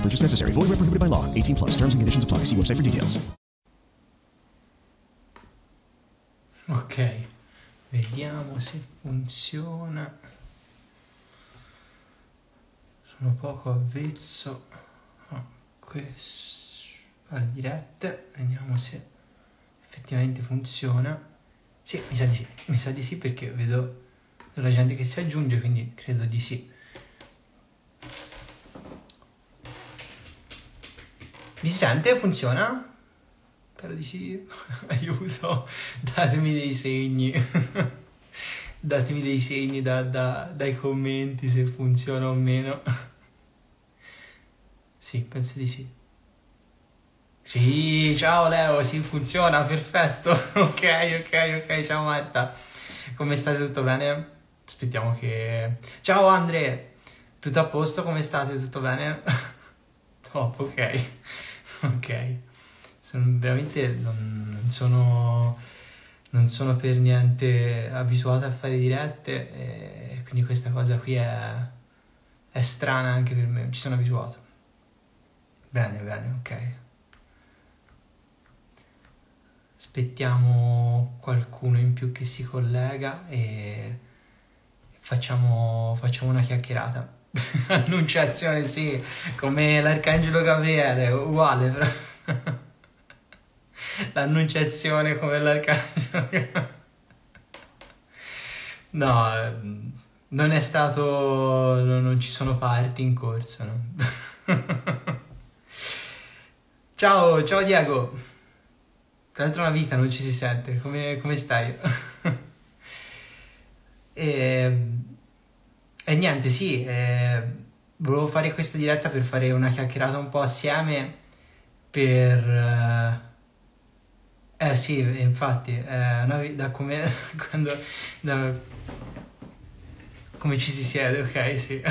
Purchase necessary. Void where prohibited by law. 18 plus. Terms and conditions apply. See website for details. Ok, vediamo se funziona. Sono poco avvezzo a questo alle dirette, vediamo se effettivamente funziona. Sì, mi sa di sì, mi sa di sì perché vedo la gente che si aggiunge, quindi credo di sì. Vi sente? Funziona? Spero di sì. Aiuto, datemi dei segni. datemi dei segni da, da, dai commenti se funziona o meno. sì, penso di sì. Sì, ciao Leo, sì, funziona, perfetto. ok, ok, ok, ciao Marta. Come state? Tutto bene? Aspettiamo che... Ciao Andre, tutto a posto? Come state? Tutto bene? Top, ok. Ok. Sono veramente non, non sono non sono per niente abituato a fare dirette e quindi questa cosa qui è, è strana anche per me, ci sono abituato. Bene, bene, ok. Aspettiamo qualcuno in più che si collega e facciamo, facciamo una chiacchierata. Annunciazione, sì, come l'arcangelo Gabriele, uguale però. L'annunciazione come l'arcangelo. No, ehm, non è stato. no, non ci sono parti in corso. No? ciao, ciao Diego. Tra l'altro, una vita non ci si sente. Come, come stai? e, e niente, sì. Eh, volevo fare questa diretta per fare una chiacchierata un po' assieme. Per. Eh, eh sì, infatti, eh, vi- da come, quando, da, come ci si siede, ok, sì.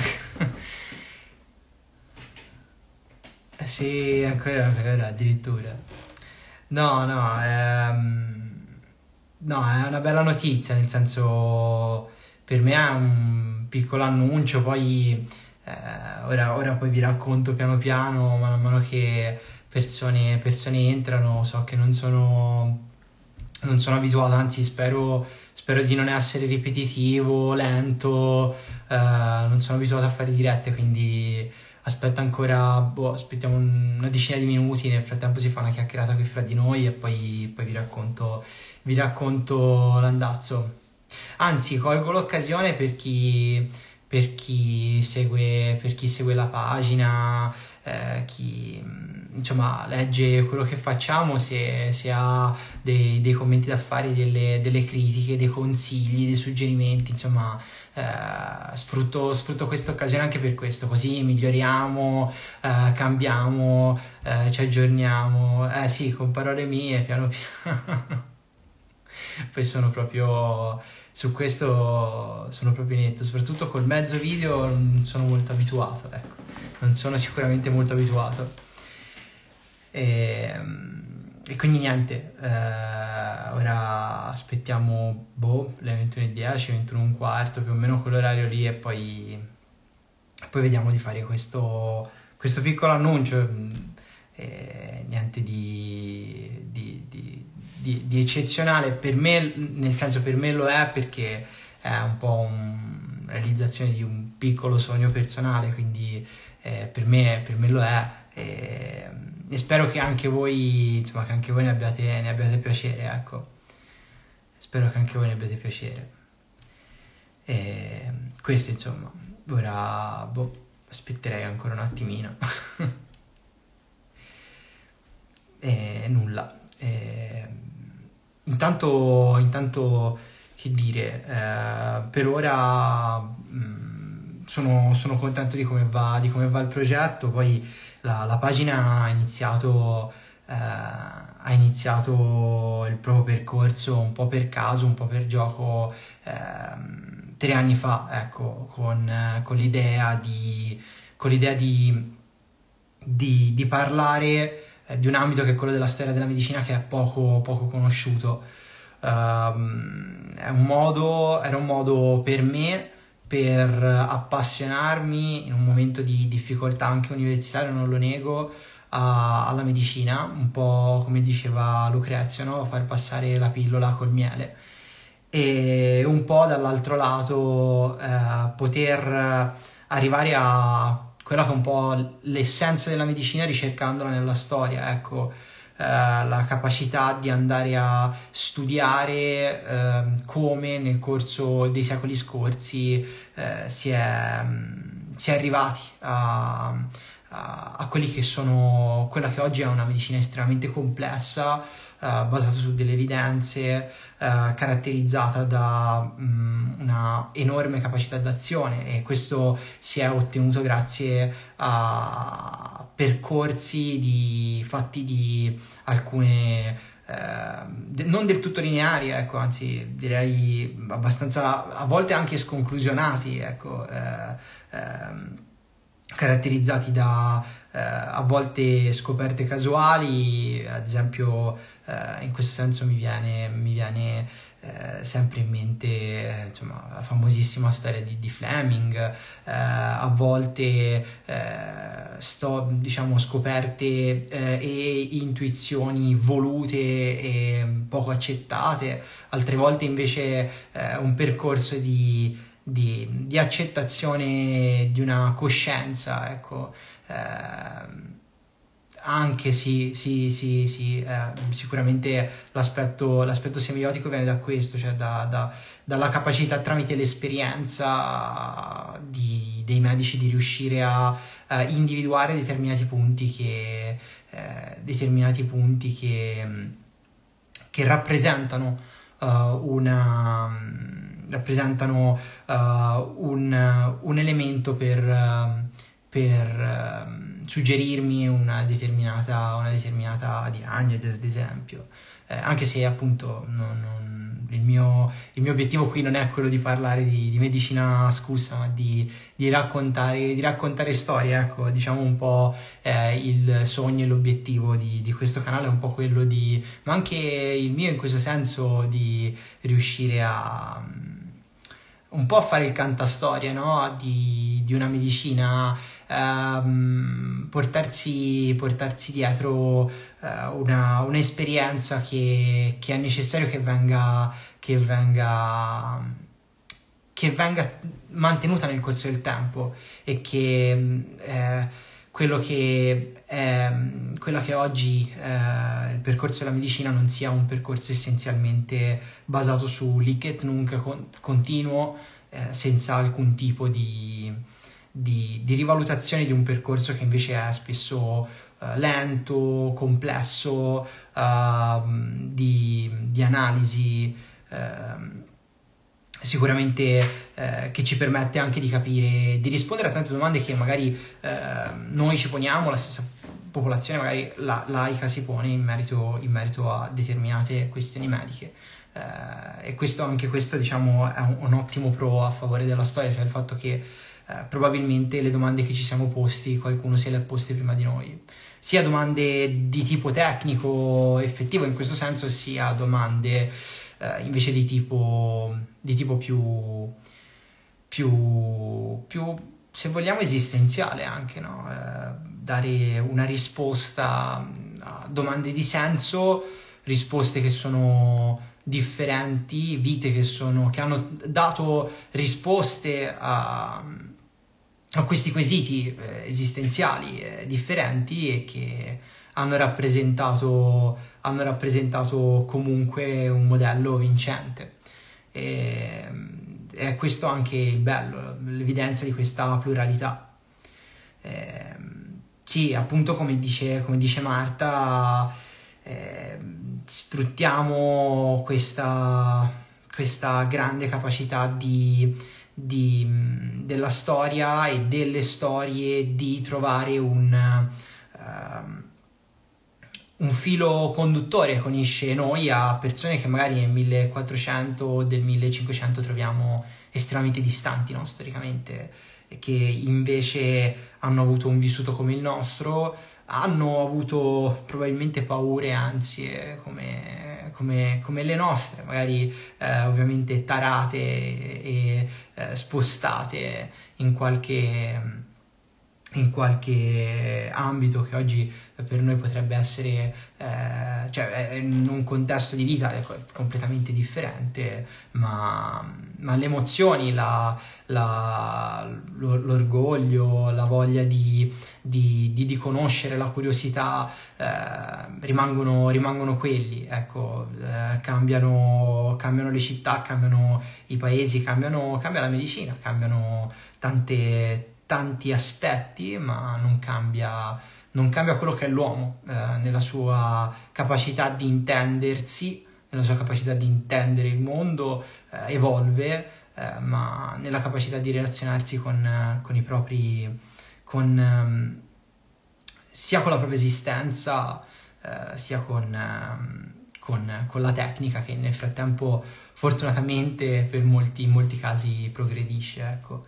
Eh sì, ancora, ancora, addirittura. No, no, ehm, no, è una bella notizia, nel senso, per me è un piccolo annuncio, poi eh, ora, ora poi vi racconto piano piano, man mano che persone, persone entrano, so che non sono, non sono abituato, anzi spero, spero di non essere ripetitivo, lento, eh, non sono abituato a fare dirette, quindi aspetta ancora, boh, aspettiamo una decina di minuti, nel frattempo si fa una chiacchierata qui fra di noi e poi, poi vi, racconto, vi racconto l'andazzo. Anzi, colgo l'occasione per chi, per chi, segue, per chi segue la pagina, eh, chi insomma legge quello che facciamo, se, se ha dei, dei, commenti da fare, delle, delle, critiche, dei consigli, dei suggerimenti, insomma eh, sfrutto, sfrutto questa occasione anche per questo, così miglioriamo, eh, cambiamo, eh, ci aggiorniamo, eh sì, con parole mie, piano piano. Poi sono proprio su questo sono proprio netto, soprattutto col mezzo video non sono molto abituato, ecco, non sono sicuramente molto abituato. E, e quindi niente, eh, ora aspettiamo boh, le 21.10, 21.15, più o meno quell'orario lì e poi, poi vediamo di fare questo, questo piccolo annuncio, e niente di, di, di, di, di eccezionale, per me, nel senso per me lo è perché è un po' una realizzazione di un piccolo sogno personale, quindi eh, per, me, per me lo è. E, e spero che anche voi, insomma, che anche voi ne abbiate, ne abbiate piacere, ecco. Spero che anche voi ne abbiate piacere. E questo, insomma, ora boh, aspetterei ancora un attimino. e nulla. E, intanto, intanto, che dire, eh, per ora mh, mm, sono, sono, contento di come, va, di come va il progetto, poi la, la pagina ha iniziato, eh, ha iniziato il proprio percorso un po' per caso, un po' per gioco eh, tre anni fa, ecco, con, con l'idea di, con l'idea di, di, di parlare di un ambito che è quello della storia della medicina che è poco, poco conosciuto. Uh, un modo, era un modo per me per appassionarmi in un momento di difficoltà anche universitario, non lo nego, a, alla medicina, un po' come diceva Lucrezio, no? far passare la pillola col miele e un po' dall'altro lato eh, poter arrivare a quella che è un po' l'essenza della medicina ricercandola nella storia, ecco, eh, la capacità di andare a studiare eh, come nel corso dei secoli scorsi eh, si è, si, è, arrivati a, a, a che sono quella che oggi è una medicina estremamente complessa basata su delle evidenze, uh, caratterizzata da um, una enorme capacità d'azione e questo si è ottenuto grazie a percorsi di, fatti di alcune eh, non del tutto lineari, ecco, anzi direi abbastanza a volte anche sconclusionati, ecco, eh, eh, caratterizzati da eh, a volte scoperte casuali, ad esempio eh, in questo senso mi viene, mi viene eh, sempre in mente insomma, la famosissima storia di, di Fleming, eh, a volte eh, sto, diciamo, scoperte eh, e intuizioni volute e poco accettate, altre volte invece un percorso di, di, di, accettazione di una coscienza, ecco. Eh, anche sì, sì, sì, sì eh, sicuramente l'aspetto, l'aspetto, semiotico viene da questo, cioè da, da, dalla capacità tramite l'esperienza di, dei medici di riuscire a eh, individuare determinati punti che, eh, determinati punti che, che rappresentano uh, una rappresentano uh, un, un, elemento per, per suggerirmi una determinata, una determinata diagnosi, ad esempio. Eh, anche se appunto non, non, il, mio, il, mio, obiettivo qui non è quello di parlare di, di medicina scusa, ma di, di, raccontare, di, raccontare, storie, ecco, diciamo un po' eh, il sogno e l'obiettivo di, questo canale è un po' quello di, ma anche il mio in questo senso di riuscire a un po' a fare il cantastorie no? di una medicina ehm, portarsi, portarsi, dietro eh, una, un'esperienza che, che, è necessario che venga, che venga, che venga mantenuta nel corso del tempo e che eh, quello che, è, quello che oggi eh, il percorso della medicina non sia un percorso essenzialmente basato su liquet nunc continuo eh, senza alcun tipo di, di, di, rivalutazione di un percorso che invece è spesso uh, lento, complesso, uh, di, di, analisi, uh, sicuramente eh, che ci permette anche di capire, di rispondere a tante domande che magari ehm, noi ci poniamo, la stessa popolazione magari la, laica si pone in merito, in merito a determinate questioni mediche. Eh, e questo, anche questo diciamo, è un, un, ottimo pro a favore della storia, cioè il fatto che eh, probabilmente le domande che ci siamo posti qualcuno se le ha poste prima di noi. Sia domande di tipo tecnico effettivo in questo senso, sia domande eh, invece di tipo, di tipo più, più, più, se vogliamo, esistenziale anche, no? eh, dare una risposta a domande di senso, risposte che sono differenti, vite che, sono, che hanno dato risposte a, a questi quesiti eh, esistenziali eh, differenti e che hanno rappresentato, hanno rappresentato comunque un modello vincente. E, è questo anche il bello, l'evidenza di questa pluralità. Eh, sì, appunto come dice, come dice Marta, eh, sfruttiamo questa, questa grande capacità di, di, della storia e delle storie di trovare un, uh, un filo conduttore che unisce noi a persone che magari nel 1400 o del 1500 troviamo estremamente distanti no, storicamente che invece hanno avuto un vissuto come il nostro, hanno avuto probabilmente paure, ansie come, come, come le nostre, magari eh, ovviamente tarate e eh, spostate in qualche in qualche ambito che oggi per noi potrebbe essere eh, cioè in un contesto di vita completamente differente ma, ma le emozioni la, la, l'orgoglio la voglia di, di, di, di conoscere la curiosità eh, rimangono, rimangono quelli ecco eh, cambiano, cambiano le città cambiano i paesi cambiano, cambia la medicina cambiano tante tanti aspetti, ma non cambia, non cambia quello che è l'uomo, eh, nella sua capacità di intendersi, nella sua capacità di intendere il mondo, eh, evolve, eh, ma nella capacità di relazionarsi con, con i propri, con, ehm, sia con la propria esistenza, eh, sia con, ehm, con, con, la tecnica che nel frattempo fortunatamente per molti, in molti casi progredisce. Ecco.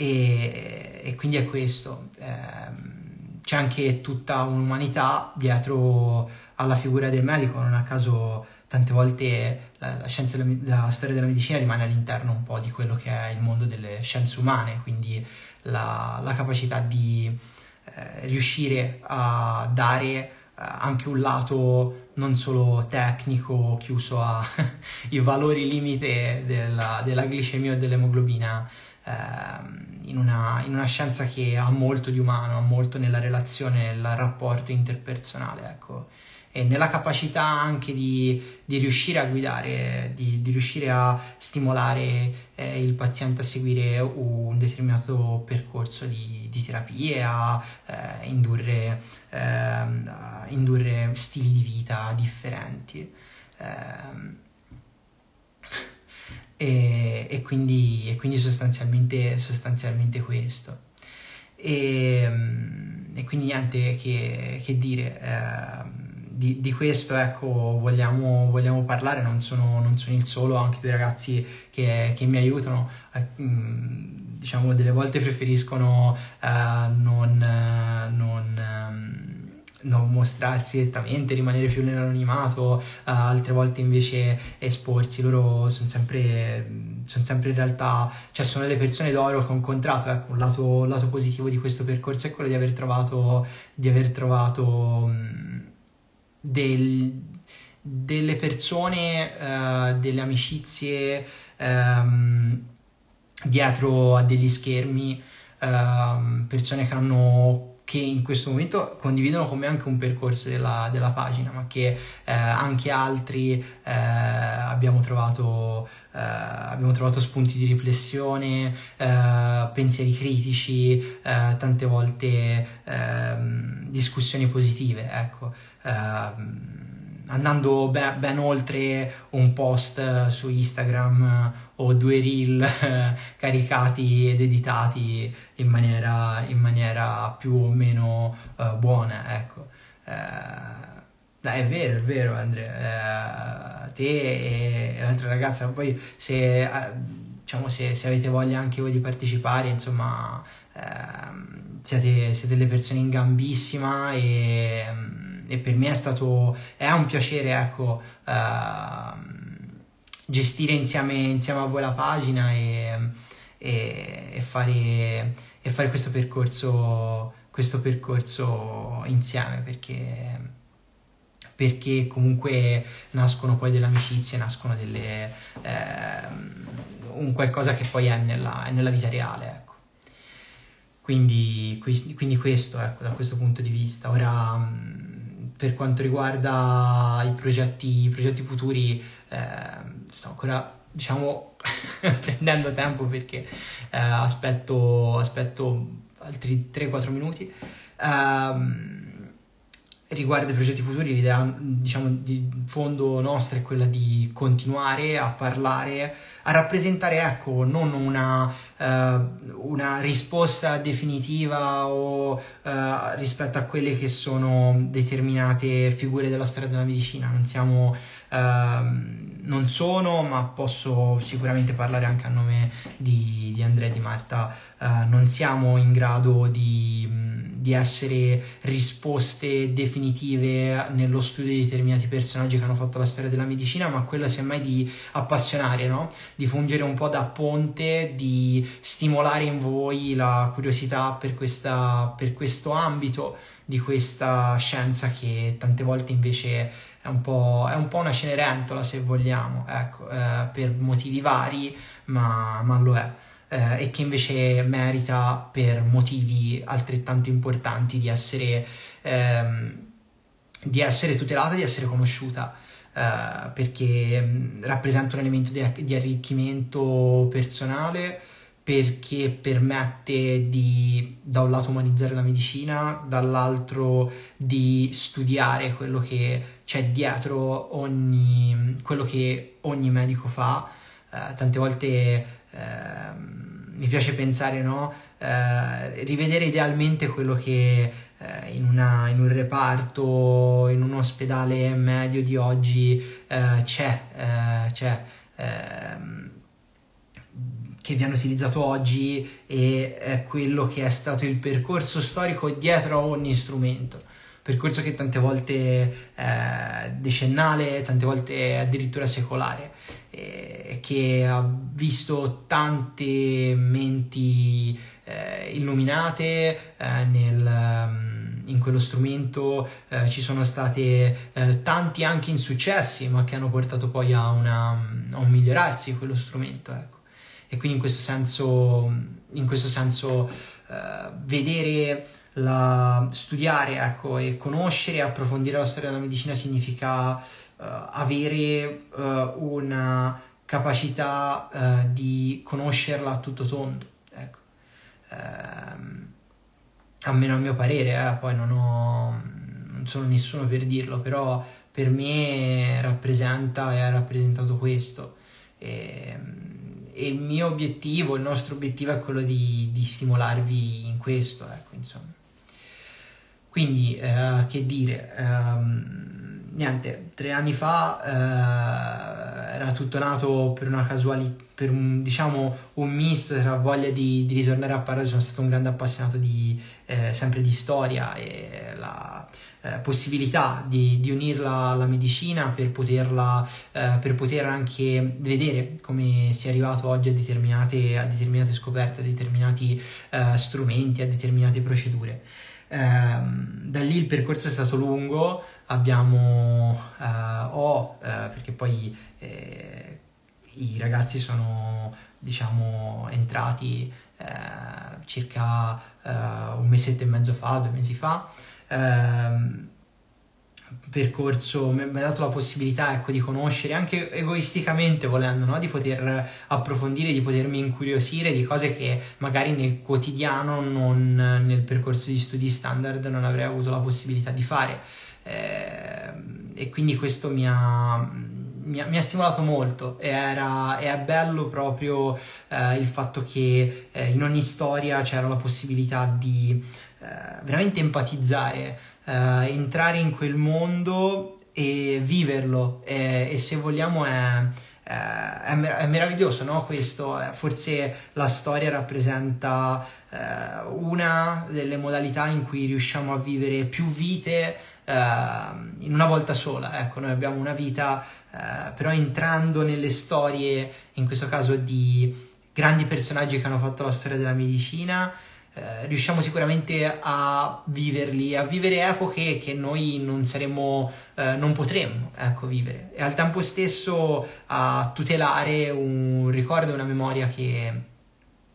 E, e quindi è questo. Eh, c'è anche tutta un'umanità dietro alla figura del medico, non a caso tante volte la, la, scienza, la, la storia della medicina rimane all'interno un po' di quello che è il mondo delle scienze umane, quindi la, la capacità di eh, riuscire a dare eh, anche un lato non solo tecnico chiuso ai valori limite della, della glicemia o dell'emoglobina in una, in una, scienza che ha molto di umano, ha molto nella relazione, nel rapporto interpersonale, ecco, e nella capacità anche di, di riuscire a guidare, di, di riuscire a stimolare eh, il paziente a seguire un determinato percorso di, di terapie, a, eh, indurre, eh, a indurre stili di vita differenti. E, e, quindi, e quindi, sostanzialmente, sostanzialmente questo. E, e, quindi niente che, che dire. Eh, di, di, questo ecco, vogliamo, vogliamo parlare, non sono, non sono, il solo, anche due ragazzi che, che mi aiutano, eh, diciamo delle volte preferiscono eh, non, non ehm, non mostrarsi direttamente, rimanere più nell'anonimato, uh, altre volte invece esporsi, loro sono sempre, sono sempre in realtà, cioè sono le persone d'oro che ho incontrato, ecco, un lato, lato positivo di questo percorso è quello di aver trovato, di aver trovato um, del, delle persone, uh, delle amicizie um, dietro a degli schermi, uh, persone che hanno che in questo momento condividono con me anche un percorso della, della pagina, ma che eh, anche altri eh, abbiamo, trovato, eh, abbiamo trovato spunti di riflessione, eh, pensieri critici, eh, tante volte ehm, discussioni positive, ecco. Ehm, andando ben, ben, oltre un post su Instagram o due reel caricati ed editati in maniera, in maniera più o meno uh, buona, ecco. Uh, dai, è vero, è vero Andrea, uh, te e l'altra ragazza, poi se, diciamo, se, se, avete voglia anche voi di partecipare, insomma, ehm, siete, siete le persone in gambissima e e per me è stato è un piacere ecco uh, gestire insieme, insieme, a voi la pagina e, e, e, fare, e fare questo percorso questo percorso insieme perché perché comunque nascono poi delle amicizie, nascono delle, eh, un qualcosa che poi è nella, è nella vita reale. Ecco. Quindi, quindi, questo, ecco, da questo punto di vista. Ora, per quanto riguarda i progetti, i progetti futuri, eh, sto ancora diciamo prendendo tempo perché eh, aspetto, aspetto altri 3-4 minuti. Um, riguardo ai progetti futuri, l'idea diciamo di fondo nostra è quella di continuare a parlare, a rappresentare ecco, non una, uh, una risposta definitiva o uh, rispetto a quelle che sono determinate figure della storia della medicina, non siamo uh, non sono, ma posso sicuramente parlare anche a nome di, di Andrea e di Marta, uh, non siamo in grado di, di, essere risposte definitive nello studio di determinati personaggi che hanno fatto la storia della medicina, ma quello semmai di appassionare, no? di fungere un po' da ponte, di stimolare in voi la curiosità per, questa, per questo ambito di questa scienza che tante volte invece è un po', è un po una cenerentola se vogliamo, ecco, eh, per motivi vari, ma, ma lo è. Eh, e che invece merita per motivi altrettanto importanti di essere, ehm, di essere tutelata, di essere conosciuta. Eh, perché mh, rappresenta un elemento di, di arricchimento personale, perché permette di da un lato umanizzare la medicina, dall'altro di studiare quello che c'è dietro ogni, quello che ogni medico fa. Eh, tante volte eh, mi piace pensare, no? Eh, rivedere idealmente quello che eh, in, una, in, un reparto, in un ospedale medio di oggi eh, c'è, eh, c'è ehm, che viene utilizzato oggi e è quello che è stato il percorso storico dietro a ogni strumento. Percorso che tante volte è decennale, tante volte addirittura secolare, che ha visto tante menti eh, illuminate eh, nel, mm, in quello strumento eh, ci sono stati eh, tanti anche insuccessi ma che hanno portato poi a, una, a un migliorarsi quello strumento ecco e quindi in questo senso, in questo senso uh, vedere la, studiare ecco, e conoscere e approfondire la storia della medicina significa uh, avere uh, una capacità di conoscerla a tutto tondo ecco. uh, almeno a mio parere eh, poi non, ho, non sono nessuno per dirlo però per me rappresenta e ha rappresentato questo e, e il mio obiettivo, il nostro obiettivo è quello di, di stimolarvi in questo, ecco, insomma. Quindi, eh, che dire, ehm, niente, tre anni fa eh, era tutto nato per una casualità, per un, diciamo, un misto tra voglia di, di, ritornare a parlare, sono stato un grande appassionato di, eh, sempre di storia e la eh, possibilità di, di, unirla alla medicina per poterla eh, per poter anche vedere come si è arrivato oggi a determinate, a determinate scoperte, a determinati eh, strumenti, a determinate procedure. Ehm, da lì il percorso è stato lungo, abbiamo eh, ho eh, perché poi eh, i ragazzi sono diciamo entrati circa un mesetto e mezzo fa, due mesi fa ehm, percorso mi ha dato la possibilità ecco, di conoscere anche egoisticamente volendo no? di poter approfondire di potermi incuriosire di cose che magari nel quotidiano non, nel percorso di studi standard non avrei avuto la possibilità di fare eh, e quindi questo mi ha, mi mi ha stimolato molto e, era, è bello proprio eh, il fatto che eh, in ogni storia c'era la possibilità di eh, veramente empatizzare, eh, entrare in quel mondo e viverlo e, e se vogliamo è, è, è meraviglioso no? questo forse la storia rappresenta eh, una delle modalità in cui riusciamo a vivere più vite eh, in una volta sola ecco noi abbiamo una vita eh, però entrando nelle storie in questo caso di grandi personaggi che hanno fatto la storia della medicina eh, riusciamo sicuramente a viverli, a vivere epoche che noi non saremmo, eh, non potremmo ecco, vivere e al tempo stesso a tutelare un ricordo una memoria che,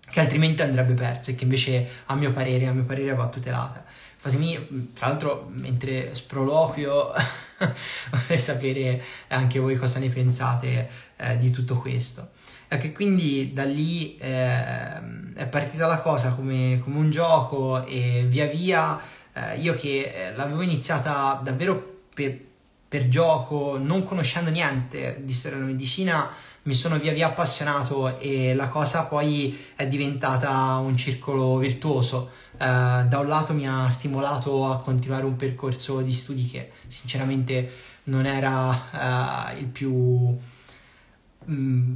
che altrimenti andrebbe persa e che invece a mio parere, a mio parere va tutelata. Fatemi, tra l'altro, mentre sproloquio, vorrei sapere anche voi cosa ne pensate eh, di tutto questo. Ecco, quindi da lì eh, è partita la cosa come, come, un gioco e via via eh, io che eh, l'avevo iniziata davvero per, per gioco, non conoscendo niente di storia della medicina, mi sono via via appassionato e la cosa poi è diventata un circolo virtuoso. Uh, da un lato mi ha stimolato a continuare un percorso di studi che sinceramente non era uh, il più mm,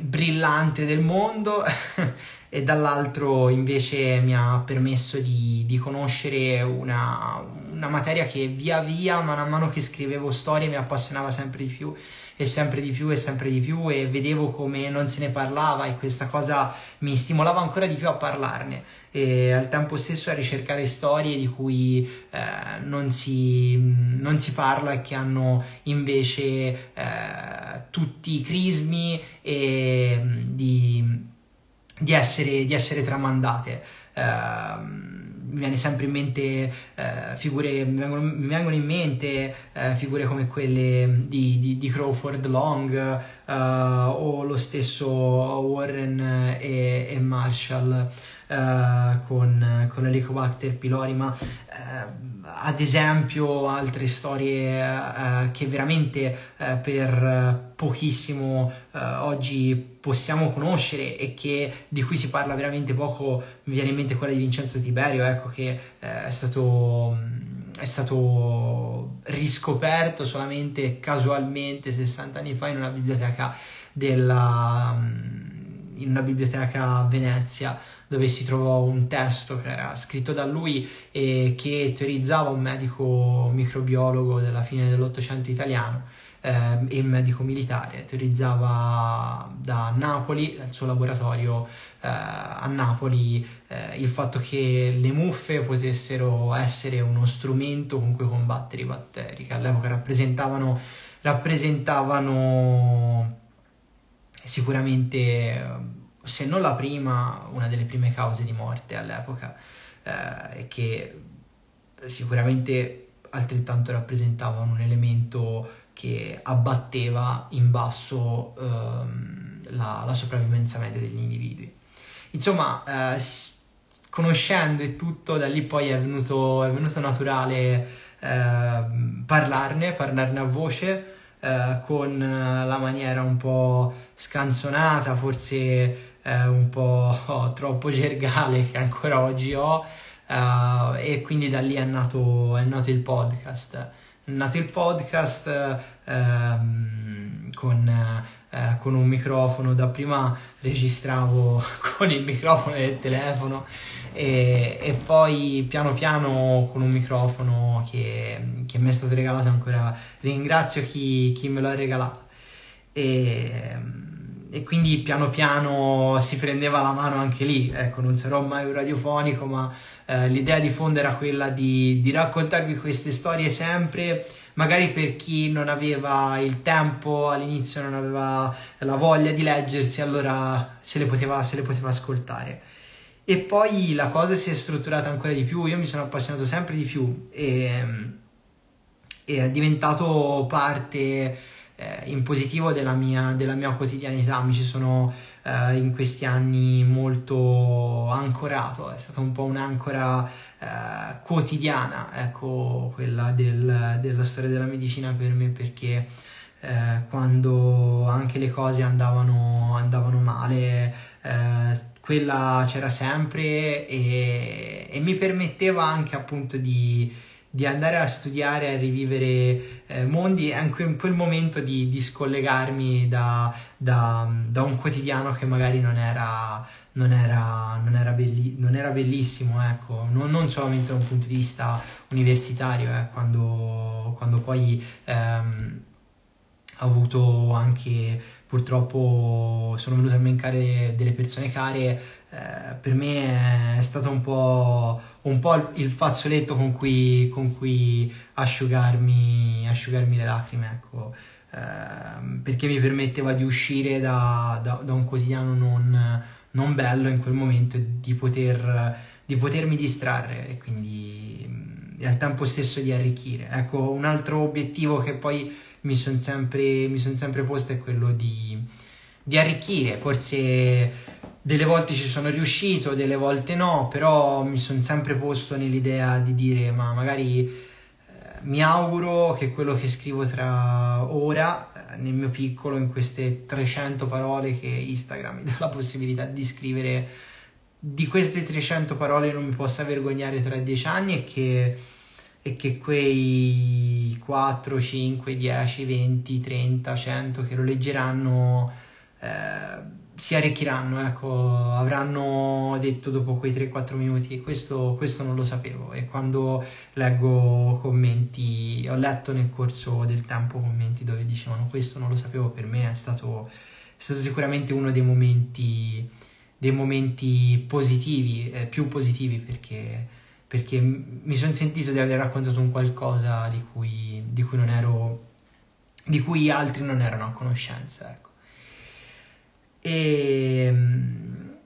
brillante del mondo e dall'altro invece mi ha permesso di, di conoscere una, una materia che via via, man mano che scrivevo storie, mi appassionava sempre di più e sempre di più e sempre di più e vedevo come non se ne parlava e questa cosa mi stimolava ancora di più a parlarne e al tempo stesso a ricercare storie di cui eh, non, si, non, si, parla e che hanno invece eh, tutti i crismi e di, di, essere, di essere tramandate. Uh, mi viene sempre in mente eh, figure, mi vengono, mi vengono, in mente eh, figure come quelle di, di, di Crawford Long eh, o lo stesso Warren e, e Marshall. Uh, con, con Helicobacter pylori, ma uh, ad esempio altre storie uh, che veramente per pochissimo oggi possiamo conoscere e che, di cui si parla veramente poco, mi viene in mente quella di Vincenzo Tiberio, ecco, che è stato è stato riscoperto solamente casualmente 60 anni fa in una biblioteca della in una biblioteca a Venezia dove si trovò un testo che era scritto da lui e che teorizzava un medico microbiologo della fine dell'Ottocento italiano eh, e medico militare, teorizzava da Napoli, dal suo laboratorio eh, a Napoli, eh, il fatto che le muffe potessero essere uno strumento con cui combattere i batteri, che all'epoca rappresentavano, rappresentavano sicuramente se non la prima, una delle prime cause di morte all'epoca, eh, che sicuramente altrettanto rappresentavano un elemento che abbatteva in basso ehm, la, la, sopravvivenza media degli individui. Insomma, eh, conoscendo e tutto, da lì poi è venuto, è venuto naturale eh, parlarne, parlarne a voce, eh, con la maniera un po' scanzonata, forse eh, un po' troppo gergale che ancora oggi ho uh, e quindi da lì è nato, è nato il podcast. È nato il podcast um, con, uh, con un microfono, dapprima registravo con il microfono del telefono e, e, poi piano piano con un microfono che, che mi è stato regalato ancora. Ringrazio chi, chi me lo ha regalato. E, e quindi piano piano si prendeva la mano anche lì. Ecco, non sarò mai un radiofonico, ma eh, l'idea di fondo era quella di, di, raccontarvi queste storie sempre, magari per chi non aveva il tempo all'inizio, non aveva la voglia di leggersi, allora se le poteva, se le poteva ascoltare. E poi la cosa si è strutturata ancora di più, io mi sono appassionato sempre di più e, e è diventato parte eh, in positivo della mia, della mia, quotidianità, mi ci sono eh, in questi anni molto ancorato, è stata un po' un'ancora eh, quotidiana, ecco, quella del, della storia della medicina per me perché eh, quando anche le cose andavano, andavano male, eh, quella c'era sempre e, e mi permetteva anche appunto di di andare a studiare, a rivivere eh, mondi e anche in quel momento di, di scollegarmi da, da, da, un quotidiano che magari non era, non era, non era, belli, non era bellissimo, ecco. non, non, solamente da un punto di vista universitario, eh, quando, quando, poi ehm, ho avuto anche purtroppo sono venute a mancare delle persone care, eh, per me è stato un po', un po il fazzoletto con cui, con cui asciugarmi, asciugarmi, le lacrime, ecco. eh, perché mi permetteva di uscire da, da, da un quotidiano non, non, bello in quel momento e di, poter, di potermi distrarre e quindi e al tempo stesso di arricchire. Ecco, un altro obiettivo che poi mi sono sempre, son sempre posto è quello di, di arricchire, forse delle volte ci sono riuscito, delle volte no, però mi sono sempre posto nell'idea di dire ma magari eh, mi auguro che quello che scrivo tra ora, eh, nel mio piccolo, in queste 300 parole che Instagram mi dà la possibilità di scrivere, di queste 300 parole non mi possa vergognare tra 10 anni e che, e che quei 4, 5, 10, 20, 30, 100 che lo leggeranno... Eh, si arricchiranno, ecco, avranno detto dopo quei 3-4 minuti questo, questo non lo sapevo e quando leggo commenti, ho letto nel corso del tempo commenti dove dicevano questo non lo sapevo, per me è stato, è stato sicuramente uno dei momenti, dei momenti positivi, eh, più positivi perché, perché mi sono sentito di aver raccontato un qualcosa di cui, di cui non ero, di cui altri non erano a conoscenza, ecco. E,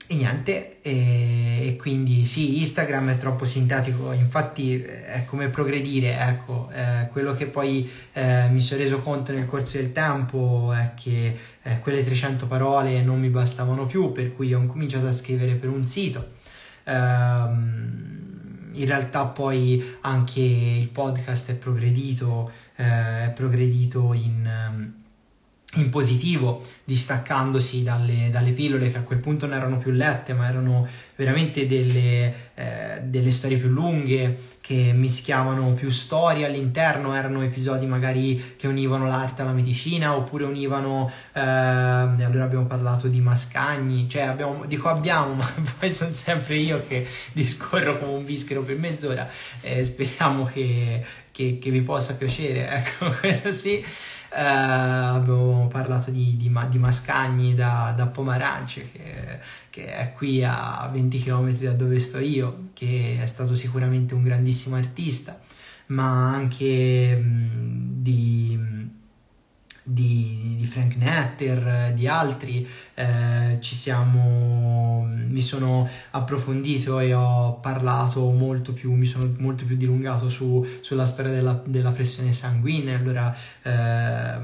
e niente, e, e, quindi sì, Instagram è troppo sintetico, infatti è come progredire, ecco, eh, quello che poi eh, mi sono reso conto nel corso del tempo è che eh, quelle 300 parole non mi bastavano più, per cui ho cominciato a scrivere per un sito. Um, in realtà poi anche il podcast è progredito, eh, è progredito in... In positivo, distaccandosi dalle, dalle, pillole che a quel punto non erano più lette, ma erano veramente delle, eh, delle, storie più lunghe che mischiavano più storie all'interno, erano episodi magari che univano l'arte alla medicina oppure univano, eh, allora abbiamo parlato di Mascagni, cioè abbiamo, dico abbiamo, ma poi sono sempre io che discorro come un bischero per mezz'ora, eh, speriamo che, che, che vi possa piacere, ecco, quello sì. Uh, abbiamo parlato di, di, di Mascagni da, da Pomarance che, che, è qui a 20 km da dove sto io che è stato sicuramente un grandissimo artista ma anche mh, di di, di Frank Netter, di altri, eh, ci siamo, mi sono approfondito e ho parlato molto più, mi sono molto più dilungato su, sulla storia della, della, pressione sanguigna, allora eh,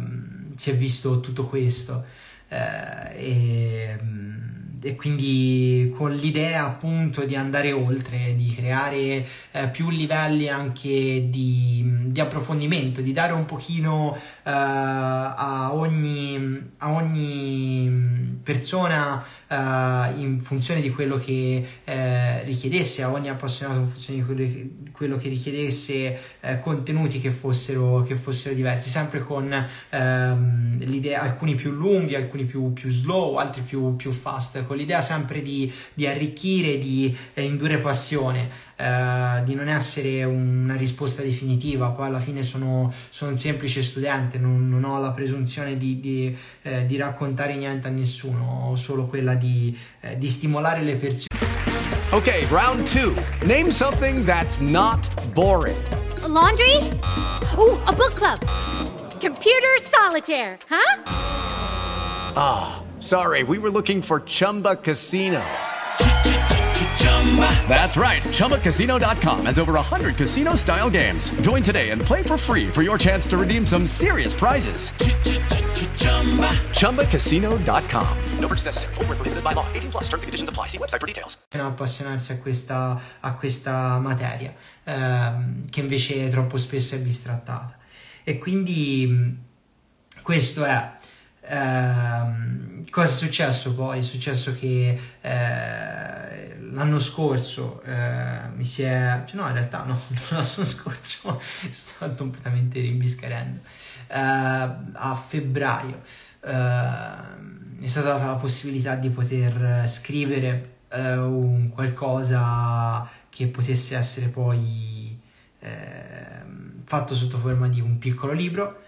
si è visto tutto questo. Eh, e, e quindi con l'idea appunto di andare oltre, di creare eh, più livelli anche di, di, approfondimento, di dare un pochino eh, a, ogni, a, ogni, persona eh, in funzione di quello che eh, richiedesse, a ogni appassionato in funzione di quello che, quello che richiedesse eh, contenuti che fossero, che fossero, diversi, sempre con ehm, l'idea, alcuni più lunghi, alcuni più, più slow, altri più, più fast con l'idea sempre di, di arricchire, di eh, indurre passione, eh, di non essere una risposta definitiva. Poi alla fine sono, sono un semplice studente, non, non ho la presunzione di, di, eh, di, raccontare niente a nessuno, ho solo quella di, eh, di stimolare le persone. Ok, round two. Name something that's not boring. A laundry? Oh, a book club. Computer solitaire, huh? Ah. Oh. Sorry, we were looking for Chumba Casino. That's right. ChumbaCasino.com has over 100 casino style games. Join today and play for free for your chance to redeem some serious prizes. ChumbaCasino.com. No purchase necessary. Full prohibited by law. 18 plus terms and conditions apply. See website for details. Appassionarsi a questa, a questa materia, ehm, che invece troppo spesso è bistrattata. E quindi questo è. Ehm, cosa è successo poi? È successo che eh, l'anno scorso eh, mi si è... Cioè no, in realtà no, l'anno scorso sto completamente rimbiscarendo. Eh, a febbraio eh, è stata data la possibilità di poter scrivere eh, un qualcosa che potesse essere poi ehm, fatto sotto forma di un piccolo libro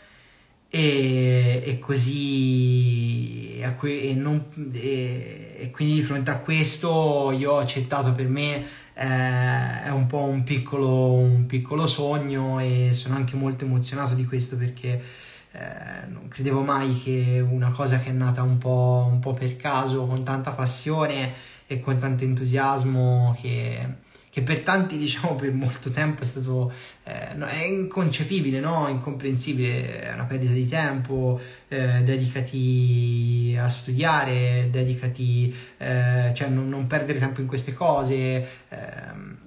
e, e così e, e, non, e, quindi di fronte a questo io ho accettato per me eh, è un po' un piccolo, un piccolo sogno e sono anche molto emozionato di questo perché eh, non credevo mai che una cosa che è nata un po', un po' per caso con tanta passione e con tanto entusiasmo che, che per tanti, diciamo, per molto tempo è stato eh, no, è inconcepibile, no? incomprensibile, è una perdita di tempo, eh, dedicati studiare, dedicati, eh, cioè non, non, perdere tempo in queste cose, ehm,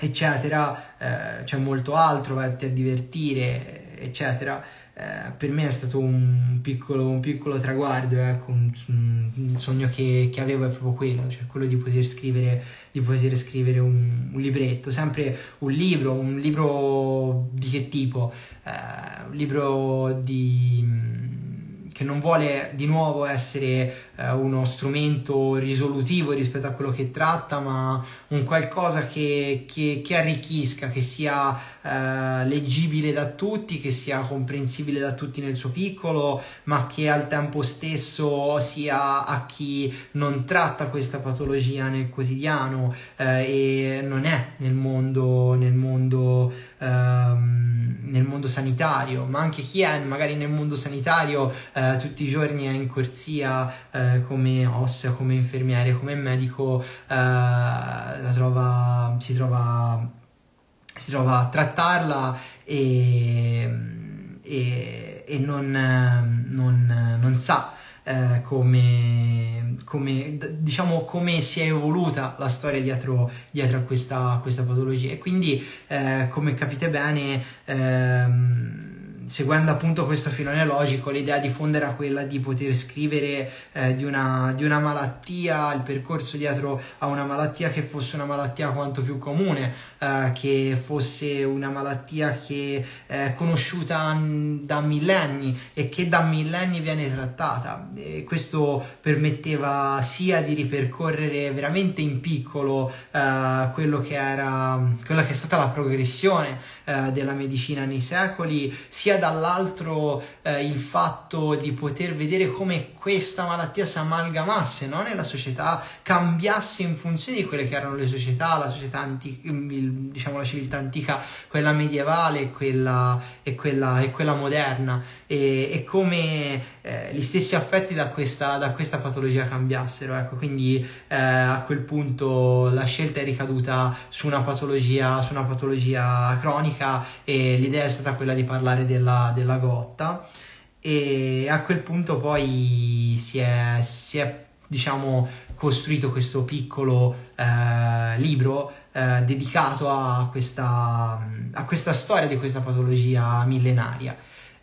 eccetera, eh, c'è molto altro, vatti a divertire, eccetera eh, per me è stato un piccolo, un piccolo traguardo, ecco, un, un, sogno che, che, avevo è proprio quello, cioè quello di poter scrivere, di poter scrivere un, un libretto, sempre un libro, un libro di che tipo? Eh, un libro di che non vuole di nuovo essere eh, uno strumento risolutivo rispetto a quello che tratta, ma un qualcosa che, che, che arricchisca, che sia eh, leggibile da tutti, che sia comprensibile da tutti nel suo piccolo, ma che al tempo stesso sia a chi non tratta questa patologia nel quotidiano eh, e non è nel mondo, nel mondo ehm, nel mondo sanitario, ma anche chi è magari nel mondo sanitario eh, tutti i giorni è in corsia eh, come ossa, come infermiere, come medico, eh, trova, si trova, si trova a trattarla e, e, e non, non, non sa eh, come, come, diciamo, come si è evoluta la storia dietro, dietro a questa, questa patologia. E quindi eh, come capite bene ehm, seguendo appunto questo filone logico, l'idea di fondo era quella di poter scrivere eh, di, una, di, una, malattia, il percorso dietro a una malattia che fosse una malattia quanto più comune, eh, che fosse una malattia che è conosciuta da millenni e che da millenni viene trattata. E questo permetteva sia di ripercorrere veramente in piccolo eh, quello che era, quella che è stata la progressione eh, della medicina nei secoli, sia sia dall'altro eh, il fatto di poter vedere come questa malattia si amalgamasse no? nella società, cambiasse in funzione di quelle che erano le società, la società antica, diciamo la civiltà antica, quella medievale e quella, e quella, e quella moderna, e, e come eh, gli stessi affetti da questa, da questa patologia cambiassero. Ecco, quindi eh, a quel punto la scelta è ricaduta su una patologia, su una patologia cronica e l'idea è stata quella di parlare del della, della Gotta e a quel punto poi si è, si è diciamo costruito questo piccolo eh, libro eh, dedicato a questa, a questa storia di questa patologia millenaria.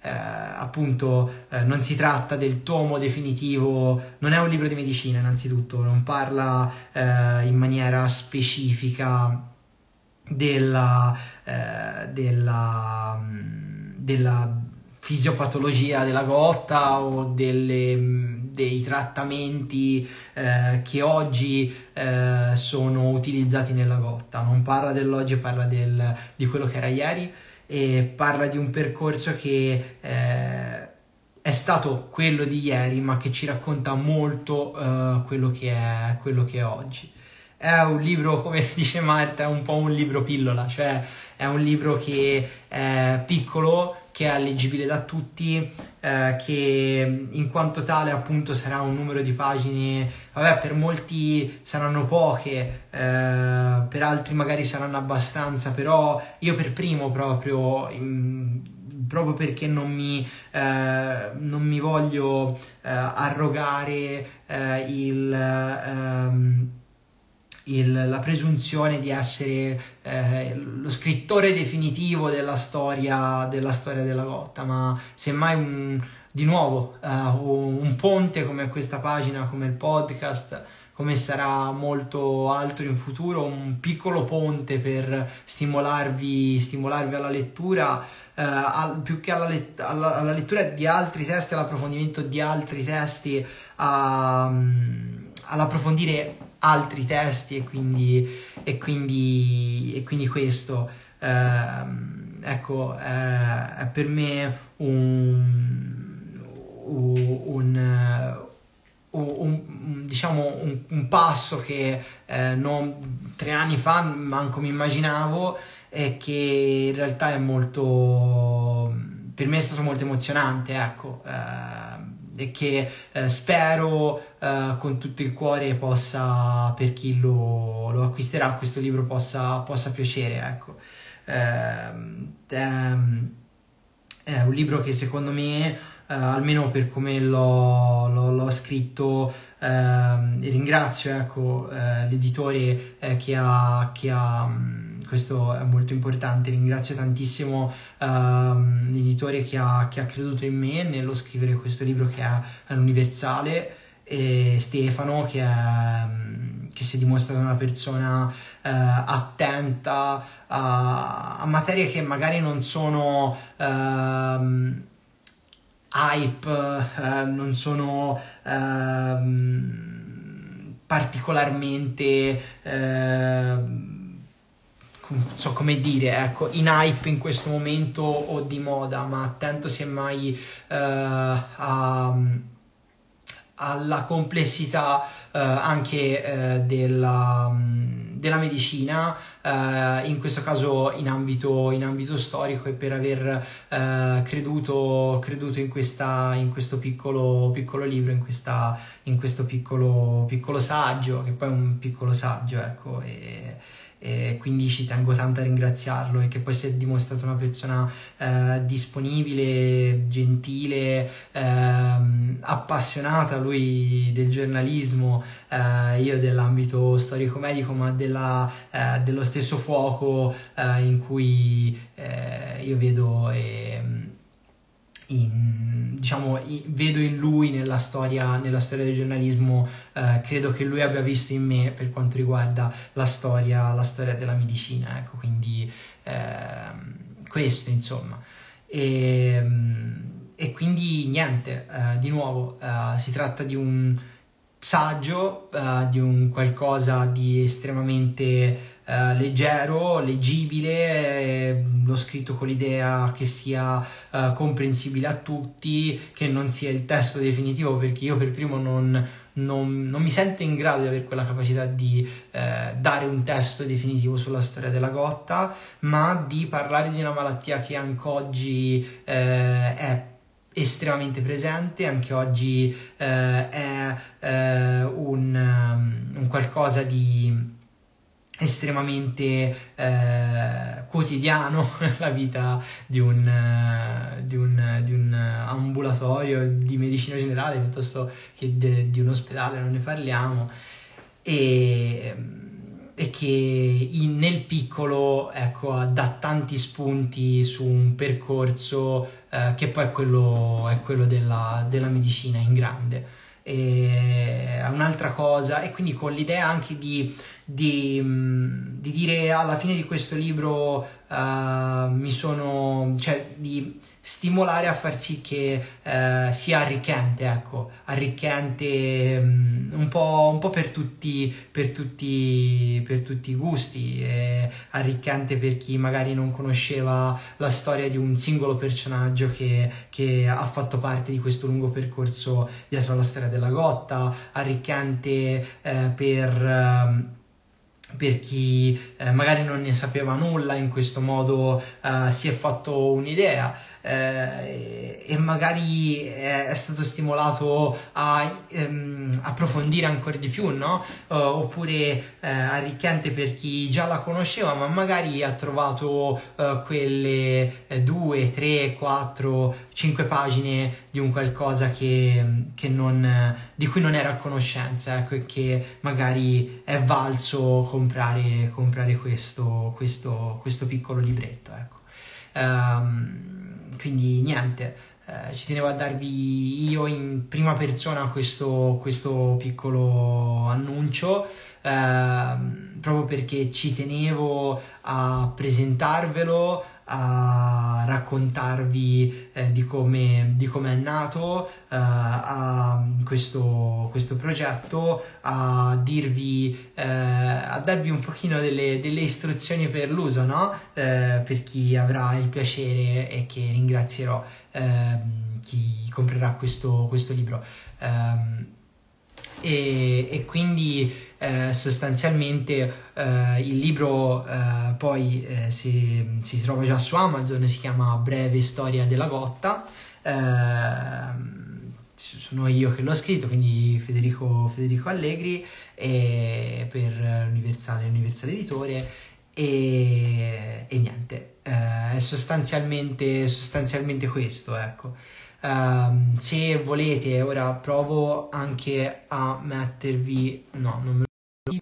Eh, appunto eh, non si tratta del tomo definitivo, non è un libro di medicina innanzitutto, non parla eh, in maniera specifica della, eh, della mm, della fisiopatologia della gotta o delle, dei trattamenti eh, che oggi eh, sono utilizzati nella gotta. Non parla dell'oggi, parla del, di quello che era ieri e parla di un percorso che eh, è stato quello di ieri, ma che ci racconta molto eh, quello, che è, quello che è oggi. È un libro, come dice Marta, è un po' un libro pillola, cioè è un libro che è piccolo, che è leggibile da tutti, eh, che in quanto tale appunto sarà un numero di pagine, vabbè per molti saranno poche, eh, per altri magari saranno abbastanza, però io per primo proprio... In, proprio perché non mi, eh, non mi voglio eh, arrogare eh, il, ehm, il, la presunzione di essere eh, lo scrittore definitivo della storia, della storia della Gotta, ma semmai un, di nuovo uh, un ponte come questa pagina, come il podcast, come sarà molto altro in futuro, un piccolo ponte per stimolarvi, stimolarvi alla lettura, uh, al, più che alla, let- alla, alla, lettura di altri testi, all'approfondimento di altri testi, a, um, all'approfondire altri testi e quindi, e quindi, e quindi questo. Eh, ecco eh, è per me un, un, un un, diciamo un, un, passo che eh, non, tre anni fa manco mi immaginavo e che in realtà è molto per me è stato molto emozionante ecco eh, che eh, spero eh, con tutto il cuore possa, per chi lo, lo acquisterà, questo libro possa, possa piacere. Ecco. Ehm, ehm, è un libro che secondo me, eh, almeno per come l'ho, l'ho, l'ho scritto, eh, ringrazio ecco, eh, l'editore eh, che ha, che ha mm, questo è molto importante, ringrazio tantissimo ehm, l'editore che ha, che ha, creduto in me nello scrivere questo libro che è, è l'universale e Stefano che, è, mm, che si è dimostrato una persona eh, attenta a, a, materie che magari non sono ehm, hype, eh, non sono ehm, particolarmente eh, non so come dire, ecco, in hype in questo momento o di moda, ma attento se mai eh, a alla complessità eh, anche eh, della, della, medicina, eh, in questo caso in ambito, in ambito, storico e per aver eh, creduto, creduto in, questa, in, questo piccolo, piccolo libro, in, questa, in questo piccolo, piccolo, saggio, che poi è un piccolo saggio, ecco. E, e quindi ci tengo tanto a ringraziarlo e che poi si è dimostrato una persona eh, disponibile, gentile, eh, appassionata lui del giornalismo, eh, io dell'ambito storico-medico, ma della, eh, dello stesso fuoco eh, in cui eh, io vedo e in, diciamo, vedo in lui nella storia, nella storia del giornalismo, eh, credo che lui abbia visto in me per quanto riguarda la storia, la storia della medicina, ecco, quindi eh, questo insomma. E, e quindi niente, eh, di nuovo eh, si tratta di un saggio, eh, di un qualcosa di estremamente Uh, leggero, leggibile, eh, l'ho scritto con l'idea che sia uh, comprensibile a tutti, che non sia il testo definitivo perché io per primo non, non, non mi sento in grado di avere quella capacità di uh, dare un testo definitivo sulla storia della gotta, ma di parlare di una malattia che anche oggi è estremamente presente, anche oggi è un, um, un qualcosa di estremamente eh, quotidiano la vita di un, uh, di, un, di un, ambulatorio di medicina generale piuttosto che de, di un ospedale, non ne parliamo, e, e che in, nel piccolo ecco, dà tanti spunti su un percorso eh, che poi è quello, è quello della, della medicina in grande. E un'altra cosa, e quindi con l'idea anche di di, mm, di, dire alla fine di questo libro uh, mi sono, cioè di stimolare a far sì che uh, sia arricchente, ecco, arricchente um, un, po', un po', per tutti, per tutti, per tutti i gusti, arricchente per chi magari non conosceva la storia di un singolo personaggio che, che ha fatto parte di questo lungo percorso dietro alla storia della Gotta, arricchente uh, per... Uh, per chi eh, magari non ne sapeva nulla, in questo modo eh, si è fatto un'idea eh, e magari è, stato stimolato a ehm, approfondire ancora di più, no? Uh, oppure eh, arricchente per chi già la conosceva, ma magari ha trovato uh, quelle eh, due, tre, quattro, cinque pagine di un qualcosa che, che non, di cui non era a conoscenza, ecco, e che magari è valso comprare, comprare questo, questo, questo piccolo libretto, ecco. Um, quindi niente, eh, ci tenevo a darvi io in prima persona questo, questo piccolo annuncio. Eh, proprio perché ci tenevo a presentarvelo, a raccontarvi eh, di, come, di come è nato eh, questo, questo, progetto, a dirvi, eh, a darvi un pochino delle, delle istruzioni per l'uso, no? Eh, per chi avrà il piacere e che ringrazierò ehm, chi comprerà questo, questo libro. E, e, quindi eh, sostanzialmente eh, il libro eh, poi eh, si, si, trova già su Amazon, si chiama Breve storia della gotta. Ehm, sono io che l'ho scritto, quindi Federico, Federico Allegri per Universale, Universale Editore e, e niente, eh, è sostanzialmente, sostanzialmente questo, ecco. Um, se volete, ora provo anche a mettervi, no, non me lo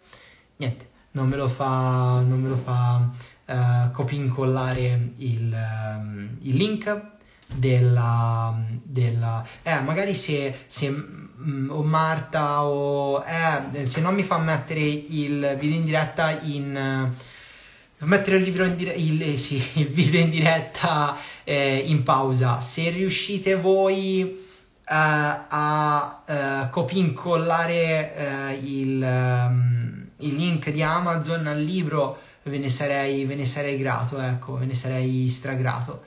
niente, non me lo fa, non me lo fa uh, copy incollare il, um, il link della, della eh, magari se, se mm, o Marta o eh, se non mi fa mettere il video in diretta in mettere il, dire- il, eh, sì, il video in diretta eh, in pausa. Se riuscite voi eh, a eh, copy incollare eh, il, um, il link di Amazon al libro ve ne sarei, ve ne sarei grato ecco ve ne sarei stragrato.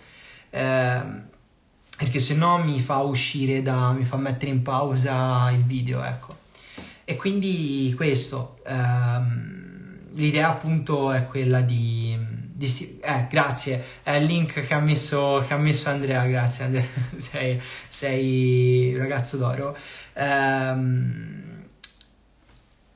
Eh, perché se no mi fa uscire da mi fa mettere in pausa il video ecco. E quindi questo ehm, l'idea appunto è quella di, di eh, grazie è il link che ha messo, che ha messo Andrea grazie Andrea sei, sei ragazzo d'oro. Ehm,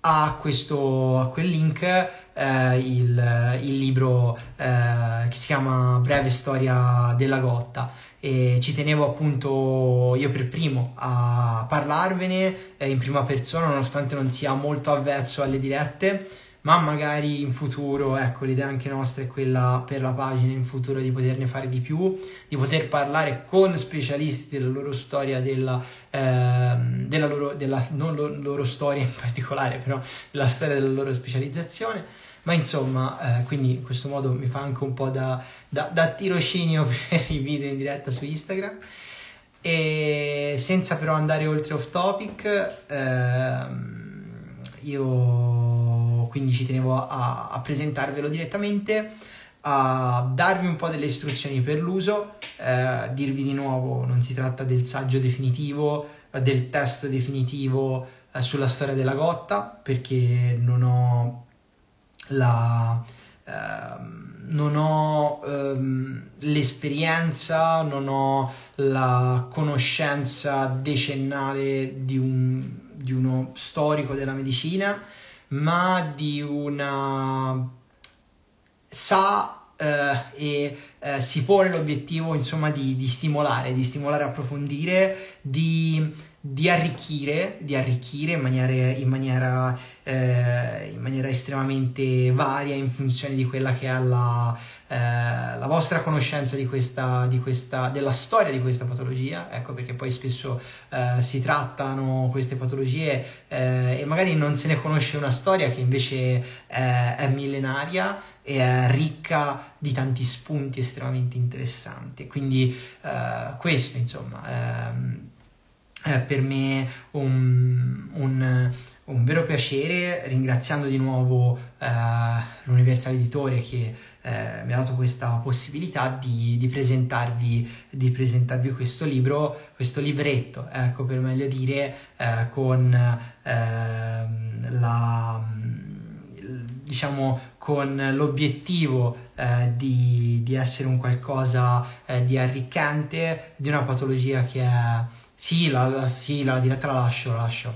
a, questo, a quel link eh, il, il, libro eh, che si chiama Breve storia della Gotta. E ci tenevo appunto io per primo a parlarvene eh, in prima persona nonostante non sia molto avvezzo alle dirette ma magari in futuro, ecco, l'idea anche nostra è quella per la pagina in futuro di poterne fare di più, di poter parlare con specialisti della loro storia, della, eh, della loro, della, non lo, loro storia in particolare, però della storia della loro specializzazione. Ma insomma, eh, quindi in questo modo mi fa anche un po' da, da, da tirocinio per i video in diretta su Instagram. E senza però andare oltre off topic, ehm, io quindi ci tenevo a, a presentarvelo direttamente, a darvi un po' delle istruzioni per l'uso, eh, dirvi di nuovo non si tratta del saggio definitivo, eh, del testo definitivo eh, sulla storia della Gotta, perché non ho la... Eh, non ho ehm, l'esperienza, non ho la conoscenza decennale di, un, di uno storico della medicina, ma di una sa eh, e eh, si pone l'obiettivo insomma di, di, stimolare, di stimolare, approfondire, di, di arricchire, di arricchire in maniera, in, maniera, eh, in maniera estremamente varia in funzione di quella che è la, eh, la vostra conoscenza di questa, di questa, della storia di questa patologia, ecco perché poi spesso eh, si trattano queste patologie eh, e magari non se ne conosce una storia che invece è millenaria e è ricca di tanti spunti estremamente interessanti. Quindi eh, questo insomma ehm, è per me un, un un vero piacere, ringraziando di nuovo eh, l'Universale Editore che eh, mi ha dato questa possibilità di, di, presentarvi, di, presentarvi, questo libro, questo libretto, ecco per meglio dire, eh, con ehm, la diciamo con l'obiettivo eh, di, di, essere un qualcosa eh, di arricchente di una patologia che è sì la, la, sì, la diretta la lascio, la lascio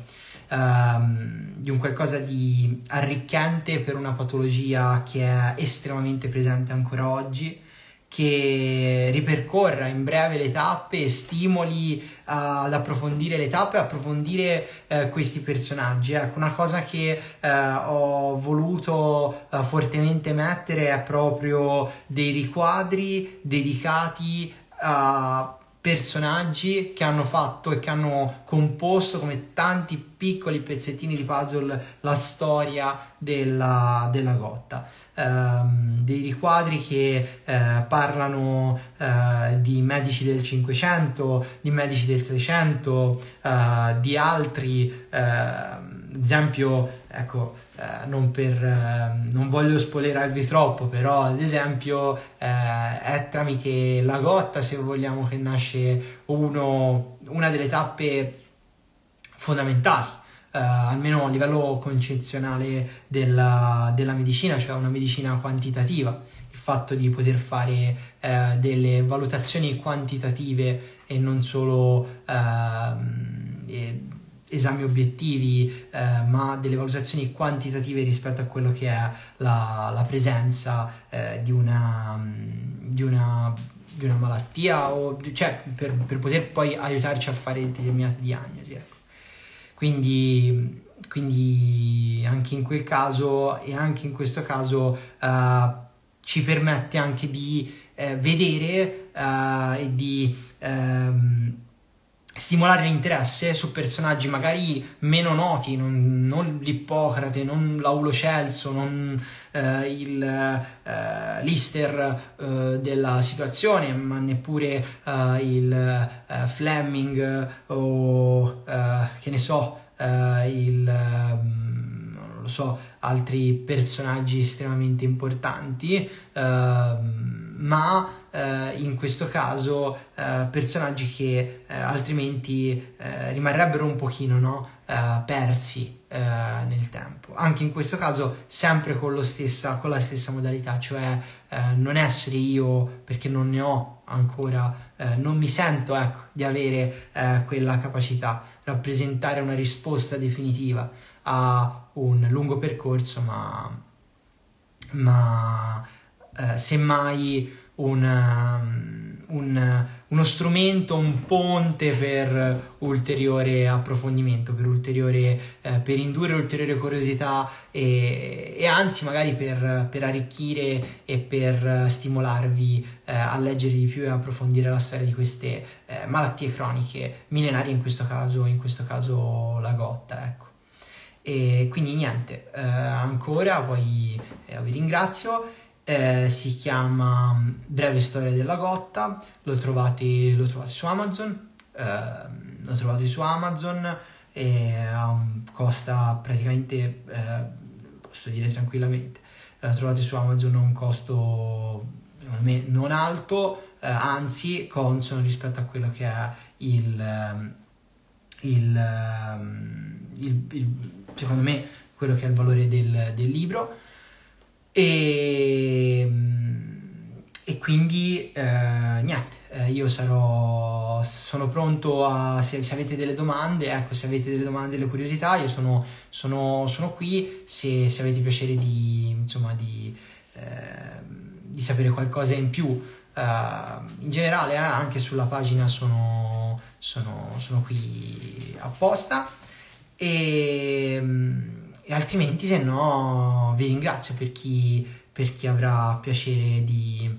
um, di un qualcosa di arricchente per una patologia che è estremamente presente ancora oggi, che ripercorra in breve le tappe e stimoli uh, ad approfondire le tappe approfondire uh, questi personaggi. Ecco, una cosa che uh, ho voluto fortemente mettere è proprio dei riquadri dedicati a personaggi che hanno fatto e che hanno composto come tanti piccoli pezzettini di puzzle la storia della, della Gotta. Um, dei riquadri che uh, parlano uh, di medici del 500, di medici del 600, uh, eh, di altri, ad esempio, ecco, eh, non, per, eh, non voglio spoilerarvi troppo, però ad esempio eh, è tramite la Gotta, se vogliamo, che nasce uno, una delle tappe fondamentali. Uh, almeno a livello concezionale della, della, medicina, cioè una medicina quantitativa, il fatto di poter fare uh, delle valutazioni quantitative e non solo uh, esami obiettivi, eh, ma delle valutazioni quantitative rispetto a quello che è la, la presenza eh, di, una, di, una, di, una, malattia, o, cioè per, per, poter poi aiutarci a fare determinate diagnosi. Ecco. Quindi, quindi anche in quel caso e anche in questo caso eh, ci permette anche di eh, vedere eh, e di ehm, stimolare l'interesse su personaggi magari meno noti, non, non l'Ippocrate, non l'Aulo Celso, non eh, il eh, Lister eh, della situazione, ma neppure eh, il eh, Fleming o eh, che ne so, il ehm, non lo so, altri personaggi estremamente importanti, ehm, ma eh, in questo caso eh, personaggi che eh, altrimenti eh, rimarrebbero un pochino no? Eh, persi eh, nel tempo. Anche in questo caso sempre con, stessa, con la stessa modalità, cioè non essere io perché non ne ho ancora, non mi sento ecco, di avere quella capacità, rappresentare una risposta definitiva a un lungo percorso, ma, ma semmai una, un, uno strumento, un ponte per ulteriore approfondimento, per, ulteriore, eh, per indurre ulteriore curiosità e, e anzi magari per, per, arricchire e per stimolarvi eh, a leggere di più e approfondire la storia di queste eh, malattie croniche millenarie, in questo caso, in questo caso la gotta. Ecco. E quindi niente, eh, ancora poi eh, vi ringrazio eh, si chiama mm, Breve storia della gotta, lo trovate, lo trovate su Amazon, eh, lo trovate su Amazon e um, costa praticamente, eh, posso dire tranquillamente, lo trovate su Amazon a un costo non alto, eh, anzi consono rispetto a quello che è il, ehm, il, ehm, il, il secondo me quello che è il valore del, del libro e, e quindi eh, niente, eh, io sarò, sono pronto a, se, se, avete delle domande, ecco, se avete delle domande, delle curiosità, io sono, sono, sono qui, se, se, avete piacere di, insomma, di, eh, di sapere qualcosa in più, eh, in generale eh, anche sulla pagina sono, sono, qui apposta. E e altrimenti se no vi ringrazio per chi, per chi avrà piacere di,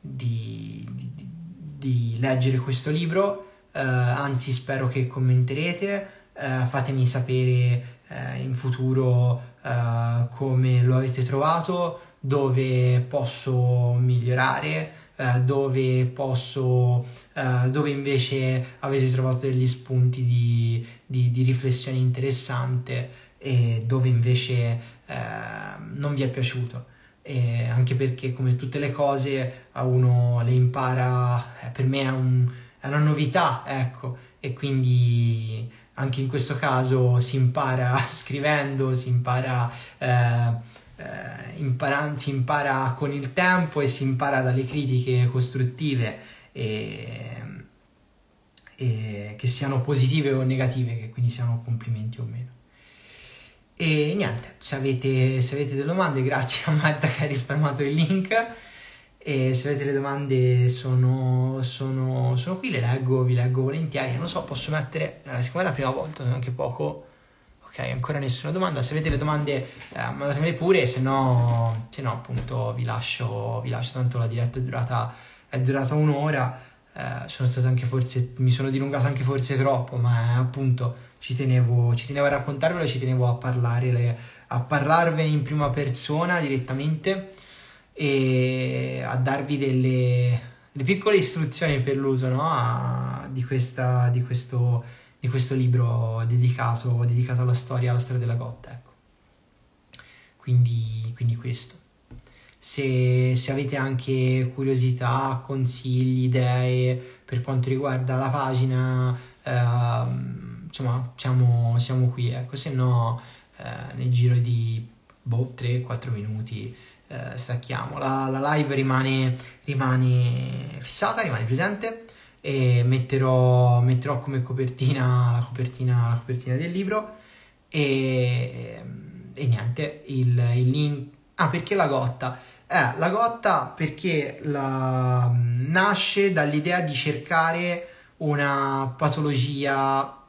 di, di, di, leggere questo libro, eh, anzi spero che commenterete, eh, fatemi sapere eh, in futuro eh, come lo avete trovato, dove posso migliorare, eh, dove posso, dove invece avete trovato degli spunti di, di riflessione interessante e dove invece eh, non vi è piaciuto. E anche perché come tutte le cose a uno le impara, eh, per me è, un, è una novità, ecco, e quindi anche in questo caso si impara scrivendo, si impara, eh, eh, impara, si impara con il tempo e si impara dalle critiche costruttive e, e che siano positive o negative, che quindi siano complimenti o meno. E niente, se avete, se avete delle domande, grazie a Marta che ha risparmiato il link. E se avete le domande sono, sono, sono qui, le leggo, vi leggo volentieri. Non so, posso mettere, eh, siccome è la prima volta, anche poco. Ok, ancora nessuna domanda. Se avete le domande, eh, mandatemele pure, se no, se no appunto vi lascio, vi lascio. Tanto la diretta è durata, è durata un'ora. Eh, sono stato anche forse, mi sono dilungato anche forse troppo, ma appunto ci tenevo, ci tenevo a raccontarvelo, ci tenevo a, parlare, a parlarvene in prima persona direttamente e a darvi delle, delle piccole istruzioni per l'uso no? a, di, questa, di, questo, di, questo, libro dedicato, dedicato, alla storia, alla storia della Gotta. Ecco. Quindi, quindi questo. Se, se, avete anche curiosità, consigli, idee per quanto riguarda la pagina, ehm, insomma siamo, siamo qui, ecco, se no eh, nel giro di boh, 3-4 minuti eh, stacchiamo. La, la live rimane, rimane, fissata, rimane presente e metterò, metterò come copertina la, copertina la copertina del libro e, e niente, il, il link... Ah, perché la gotta? Eh, la gotta perché la, nasce dall'idea di cercare una patologia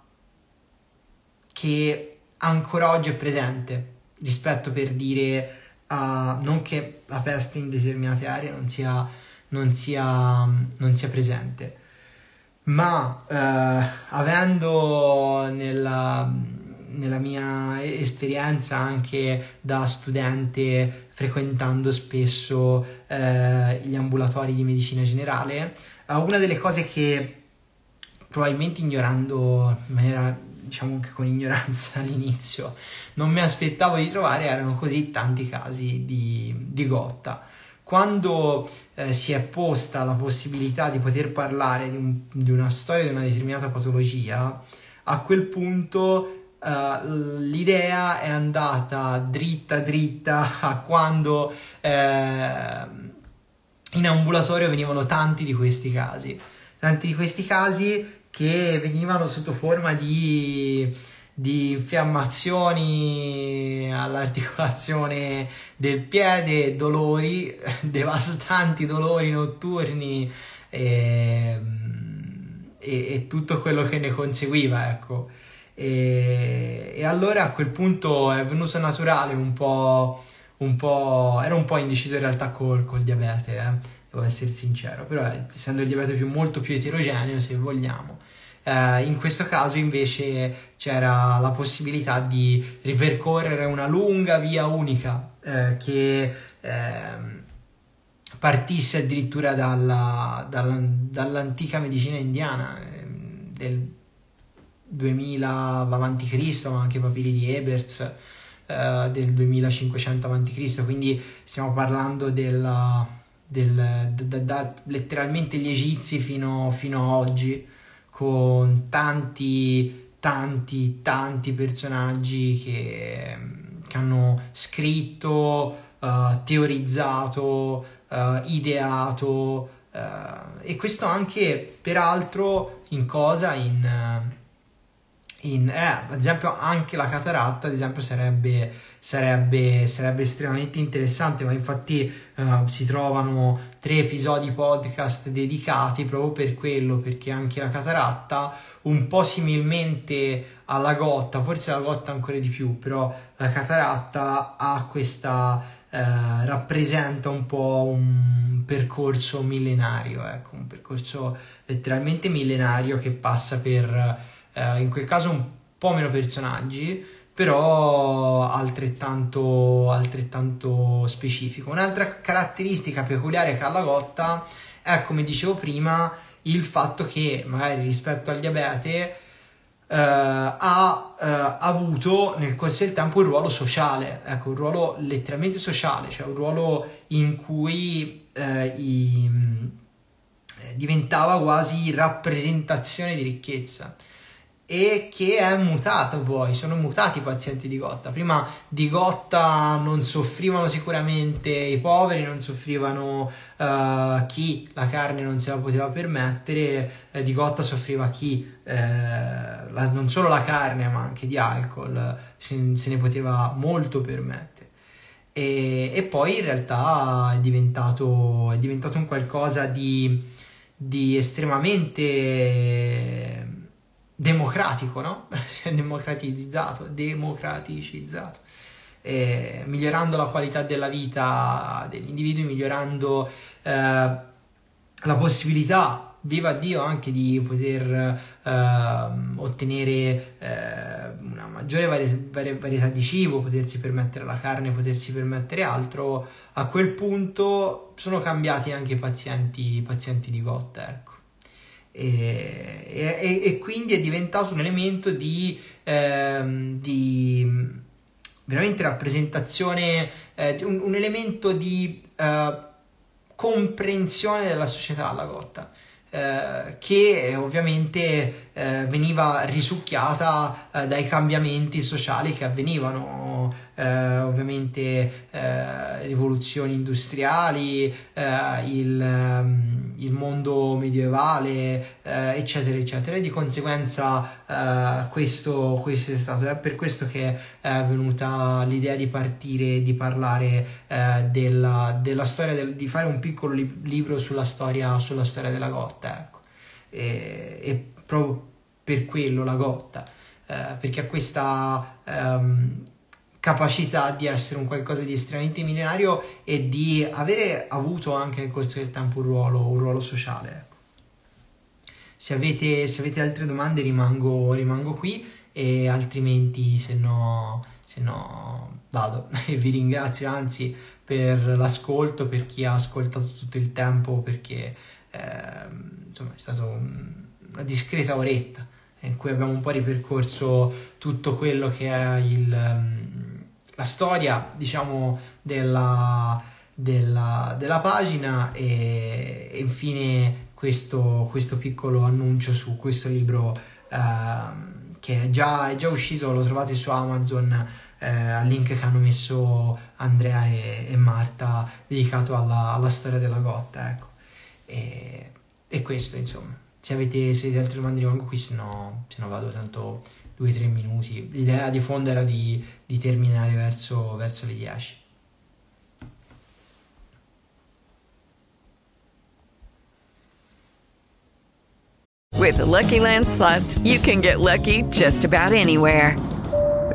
che ancora oggi è presente rispetto per dire uh, non che la peste in determinate aree non sia, non sia, non sia presente ma uh, avendo nella, nella mia esperienza anche da studente frequentando spesso uh, gli ambulatori di medicina generale una delle cose che probabilmente ignorando in maniera diciamo anche con ignoranza all'inizio, non mi aspettavo di trovare erano così tanti casi di, di gotta. Quando eh, si è posta la possibilità di poter parlare di, un, di, una storia di una determinata patologia, a quel punto Uh, l'idea è andata dritta dritta a quando eh, in ambulatorio venivano tanti di questi casi tanti di questi casi che venivano sotto forma di, di infiammazioni all'articolazione del piede, dolori, devastanti dolori notturni e, e, e tutto quello che ne conseguiva, ecco. E, e, allora a quel punto è venuto naturale un po', un po' ero un po' indeciso in realtà col, col diabete, eh devo essere sincero, però essendo il diabete più, molto più eterogeneo se vogliamo, eh, in questo caso invece c'era la possibilità di ripercorrere una lunga via unica eh, che eh, partisse addirittura dalla, dalla, dall'antica medicina indiana ehm, del 2000 a.C., ma anche i papiri di Ebers eh, del 2500 a.C., quindi stiamo parlando della, del, da, da, letteralmente gli egizi fino, fino a oggi con tanti, tanti, tanti personaggi che, che hanno scritto, uh, teorizzato, uh, ideato uh, e questo anche peraltro in cosa? In, in eh, ad esempio anche la cataratta ad esempio sarebbe, sarebbe, sarebbe estremamente interessante ma infatti uh, si trovano tre episodi podcast dedicati proprio per quello perché anche la cataratta un po' similmente alla gotta forse la gotta ancora di più però la cataratta ha questa Uh, rappresenta un po' un percorso millenario, ecco, un percorso letteralmente millenario che passa per eh, in quel caso un po' meno personaggi, però altrettanto, altrettanto specifico. Un'altra caratteristica peculiare che ha la Gotta è, come dicevo prima, il fatto che magari rispetto al diabete Uh, ha uh, avuto nel corso del tempo un ruolo sociale, ecco, un ruolo letteralmente sociale, cioè un ruolo in cui uh, i, diventava quasi rappresentazione di ricchezza e che è mutato poi, sono mutati i pazienti di Gotta. Prima di Gotta non soffrivano sicuramente i poveri, non soffrivano uh, chi la carne non se la poteva permettere, eh, di Gotta soffriva chi eh, la, non solo la carne ma anche di alcol se, se ne poteva molto permettere. E, e, poi in realtà è diventato, è diventato un qualcosa di, di estremamente democratico, no? democratizzato, democraticizzato, eh, migliorando la qualità della vita degli individui, migliorando eh, la possibilità, viva Dio, anche di poter eh, ottenere una maggiore vari- vari- varietà di cibo, potersi permettere la carne, potersi permettere altro, a quel punto sono cambiati anche i pazienti, pazienti di Gotta, ecco e, e, e quindi è diventato un elemento di, ehm, di veramente rappresentazione, eh, un, un, elemento di eh, comprensione della società, la Gotta. Eh, che ovviamente eh, veniva risucchiata eh, dai cambiamenti sociali che avvenivano, eh, ovviamente eh, rivoluzioni industriali, eh, il, ehm, il, mondo medievale, eccetera, eccetera. E di conseguenza questo, questo, è stato, è per questo che è venuta l'idea di partire, di parlare della, della, storia, del, di fare un piccolo li- libro sulla storia, sulla storia della Gotta, ecco. E, e proprio per quello la Gotta, eh, perché ha questa ehm, capacità di essere un qualcosa di estremamente millenario e di avere avuto anche nel corso del tempo un ruolo, un ruolo sociale. Ecco. Se, avete, se avete altre domande rimango, rimango qui e altrimenti se no, se no vado e vi ringrazio anzi per l'ascolto, per chi ha ascoltato tutto il tempo perché eh, insomma è stata un, una discreta oretta in cui abbiamo un po' ripercorso tutto quello che è il, um, la storia, diciamo, della, della, della pagina e, e infine questo, questo, piccolo annuncio su questo libro uh, che è già, è già, uscito, lo trovate su Amazon eh, al link che hanno messo Andrea e, e Marta dedicato alla, alla, storia della Gotta, ecco. E, e questo, insomma se avete, se altre domande rimango qui, se no, se no vado tanto 2-3 minuti. L'idea di fondo era di, di terminare verso, verso le 10. With the Lucky Land slots, you can get lucky just about anywhere.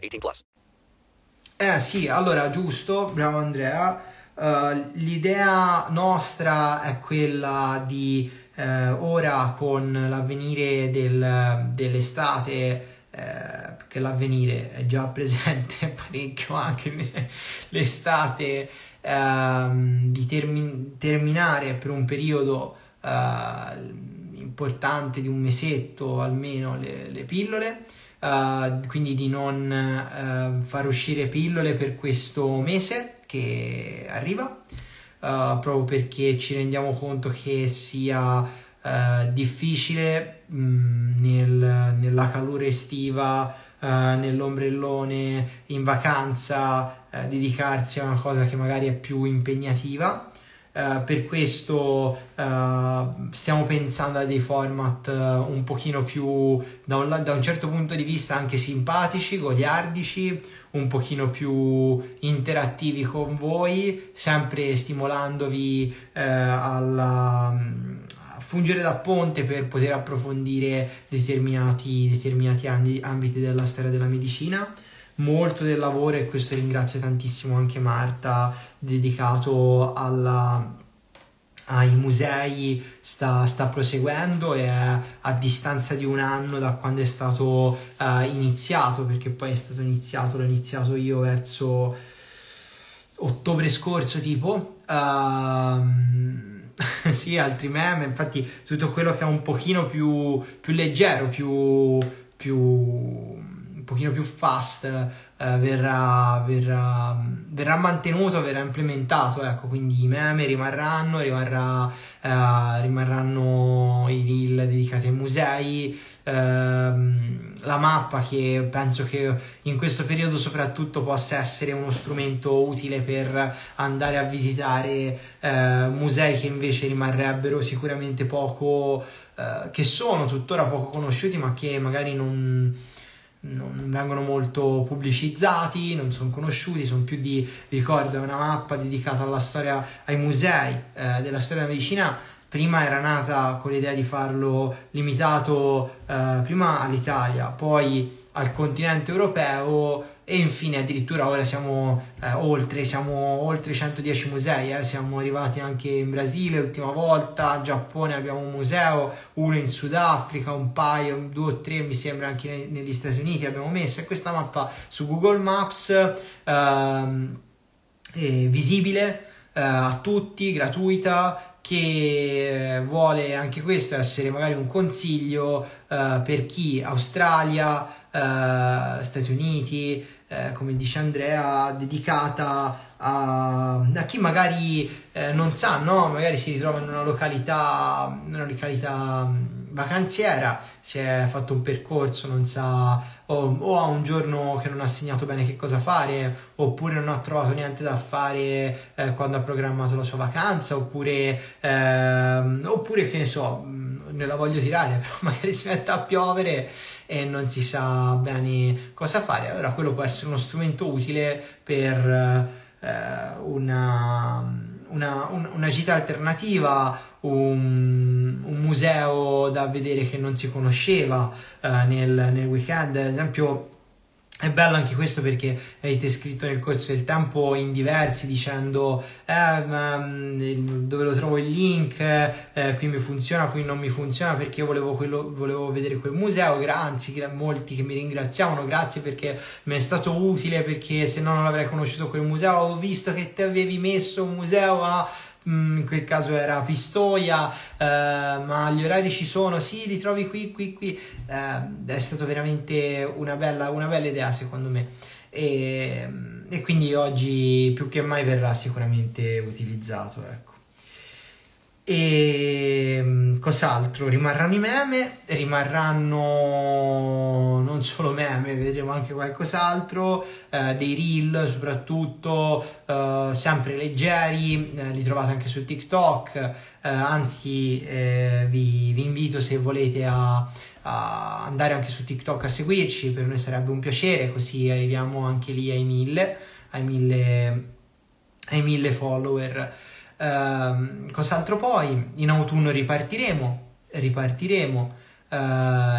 18 plus. Eh sì, allora giusto, bravo Andrea. Uh, l'idea nostra è quella di uh, ora con l'avvenire del, dell'estate, uh, perché l'avvenire è già presente parecchio anche l'estate, ehm, di termi- terminare per un periodo importante di un mesetto almeno le, le pillole uh, quindi di non uh, far uscire pillole per questo mese che arriva, uh, proprio perché ci rendiamo conto che sia difficile mh, mm, nel, nella calura estiva, nell'ombrellone, in vacanza, dedicarsi a una cosa che magari è più impegnativa Uh, per questo uh, stiamo pensando a dei format uh, un pochino più da un, da un, certo punto di vista anche simpatici, goliardici, un pochino più interattivi con voi, sempre stimolandovi alla, a fungere da ponte per poter approfondire determinati, determinati ambiti della storia della medicina molto del lavoro e questo ringrazio tantissimo anche Marta dedicato alla, ai musei sta, sta, proseguendo e è a distanza di un anno da quando è stato uh, iniziato perché poi è stato iniziato l'ho iniziato io verso ottobre scorso tipo. Uh, sì altri meme infatti tutto quello che è un pochino più, più leggero più, più pochino più fast eh, verrà, verrà, verrà, mantenuto, verrà implementato, ecco, quindi i meme rimarranno, rimarrà, eh, rimarranno i reel dedicati ai musei, ehm, la mappa che penso che in questo periodo soprattutto possa essere uno strumento utile per andare a visitare eh, musei che invece rimarrebbero sicuramente poco, eh, che sono tuttora poco conosciuti ma che magari non non vengono molto pubblicizzati, non sono conosciuti, sono più di, ricordo, una mappa dedicata alla storia, ai musei eh, della storia della medicina. Prima era nata con l'idea di farlo limitato eh, prima all'Italia, poi al continente europeo e infine addirittura ora siamo eh, oltre, siamo oltre 110 musei, eh. siamo arrivati anche in Brasile l'ultima volta, in Giappone abbiamo un museo, uno in Sudafrica, un paio, due o tre mi sembra anche negli Stati Uniti abbiamo messo e questa mappa su Google Maps ehm, visibile eh, a tutti, gratuita, che vuole anche questo essere magari un consiglio eh, per chi Australia, eh, Stati Uniti, eh, come dice Andrea, dedicata a, a chi magari eh, non sa, no? magari si ritrova in una località, una località mm, vacanziera, si è fatto un percorso, non sa, o, o, ha un giorno che non ha segnato bene che cosa fare, oppure non ha trovato niente da fare eh, quando ha programmato la sua vacanza, oppure, ehm, oppure che ne so, mm, ne la voglio tirare, però magari si mette a piovere e non si sa bene cosa fare. Allora quello può essere uno strumento utile per eh, una, una, un, una, gita alternativa, un, un, museo da vedere che non si conosceva eh, nel, nel weekend. Ad esempio è bello anche questo perché avete scritto nel corso del tempo in diversi dicendo eh, ma, mm, dove lo trovo il link, eh, qui mi funziona, qui non mi funziona perché io volevo, quello, volevo vedere quel museo, grazie, molti che mi ringraziavano, grazie perché mi è stato utile perché se no non avrei conosciuto quel museo, ho visto che te avevi messo un museo a in quel caso era Pistoia, eh, ma gli orari ci sono, sì, li trovi qui, qui, qui. Eh, è stata veramente una bella, una bella idea secondo me. E, e, quindi oggi più che mai verrà sicuramente utilizzato. Ecco. E mm, cos'altro? Rimarranno i meme, rimarranno non solo meme, vedremo anche qualcos'altro, eh, dei reel soprattutto, eh, sempre leggeri, eh, li trovate anche su TikTok, eh, anzi eh, vi, vi, invito se volete a, a, andare anche su TikTok a seguirci, per noi sarebbe un piacere, così arriviamo anche lì ai mille, ai mille, ai mille follower. Uh, cos'altro poi? In autunno ripartiremo, ripartiremo, uh,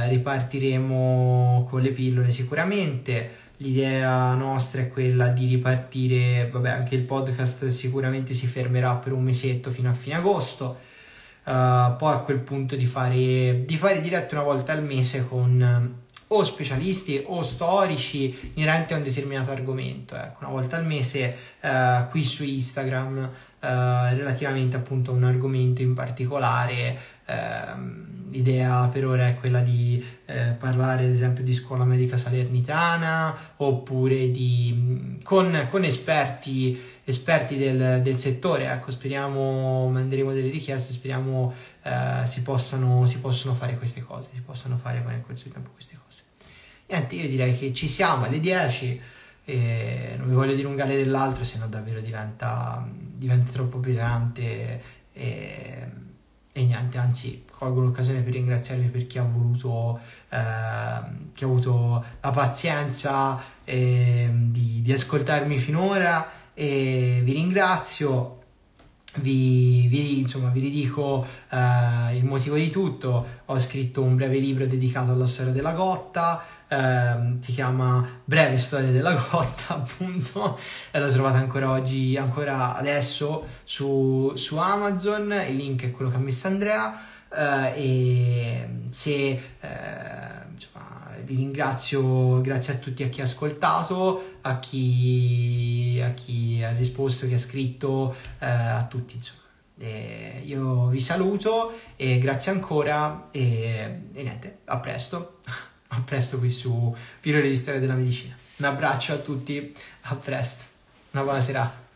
ripartiremo con le pillole sicuramente. L'idea nostra è quella di ripartire, vabbè, anche il podcast sicuramente si fermerà per un mesetto fino a fine agosto. Uh, poi a quel punto di fare, di fare dirette una volta al mese con o specialisti o storici inerenti a un determinato argomento. Ecco, una volta al mese uh, qui su Instagram eh, relativamente appunto a un argomento in particolare. Uh, l'idea per ora è quella di uh, parlare ad esempio di scuola medica salernitana oppure di, con, con esperti, esperti del, del, settore. Ecco, speriamo, manderemo delle richieste, speriamo eh, si, possano, si possano fare queste cose, si possano fare nel corso di tempo queste cose. Niente, io direi che ci siamo alle 10 e non vi voglio dilungare dell'altro, se no davvero diventa, diventa troppo pesante e, e, niente, anzi colgo l'occasione per ringraziarvi per chi ha voluto, eh, chi ha avuto la pazienza eh, di, di ascoltarmi finora e vi ringrazio vi, vi, insomma, vi ridico uh, il motivo di tutto. Ho scritto un breve libro dedicato alla storia della Gotta. Uh, si chiama Breve storia della Gotta, appunto. E lo trovate ancora oggi, ancora adesso su, su Amazon. Il link è quello che ha messo Andrea. Uh, e se vi ringrazio, grazie a tutti a chi ha ascoltato, a chi, a chi ha risposto, chi ha scritto, eh, a tutti insomma. E io vi saluto e grazie ancora e, e niente, a presto, a presto qui su Pillole di Storia della Medicina. Un abbraccio a tutti, a presto, una buona serata.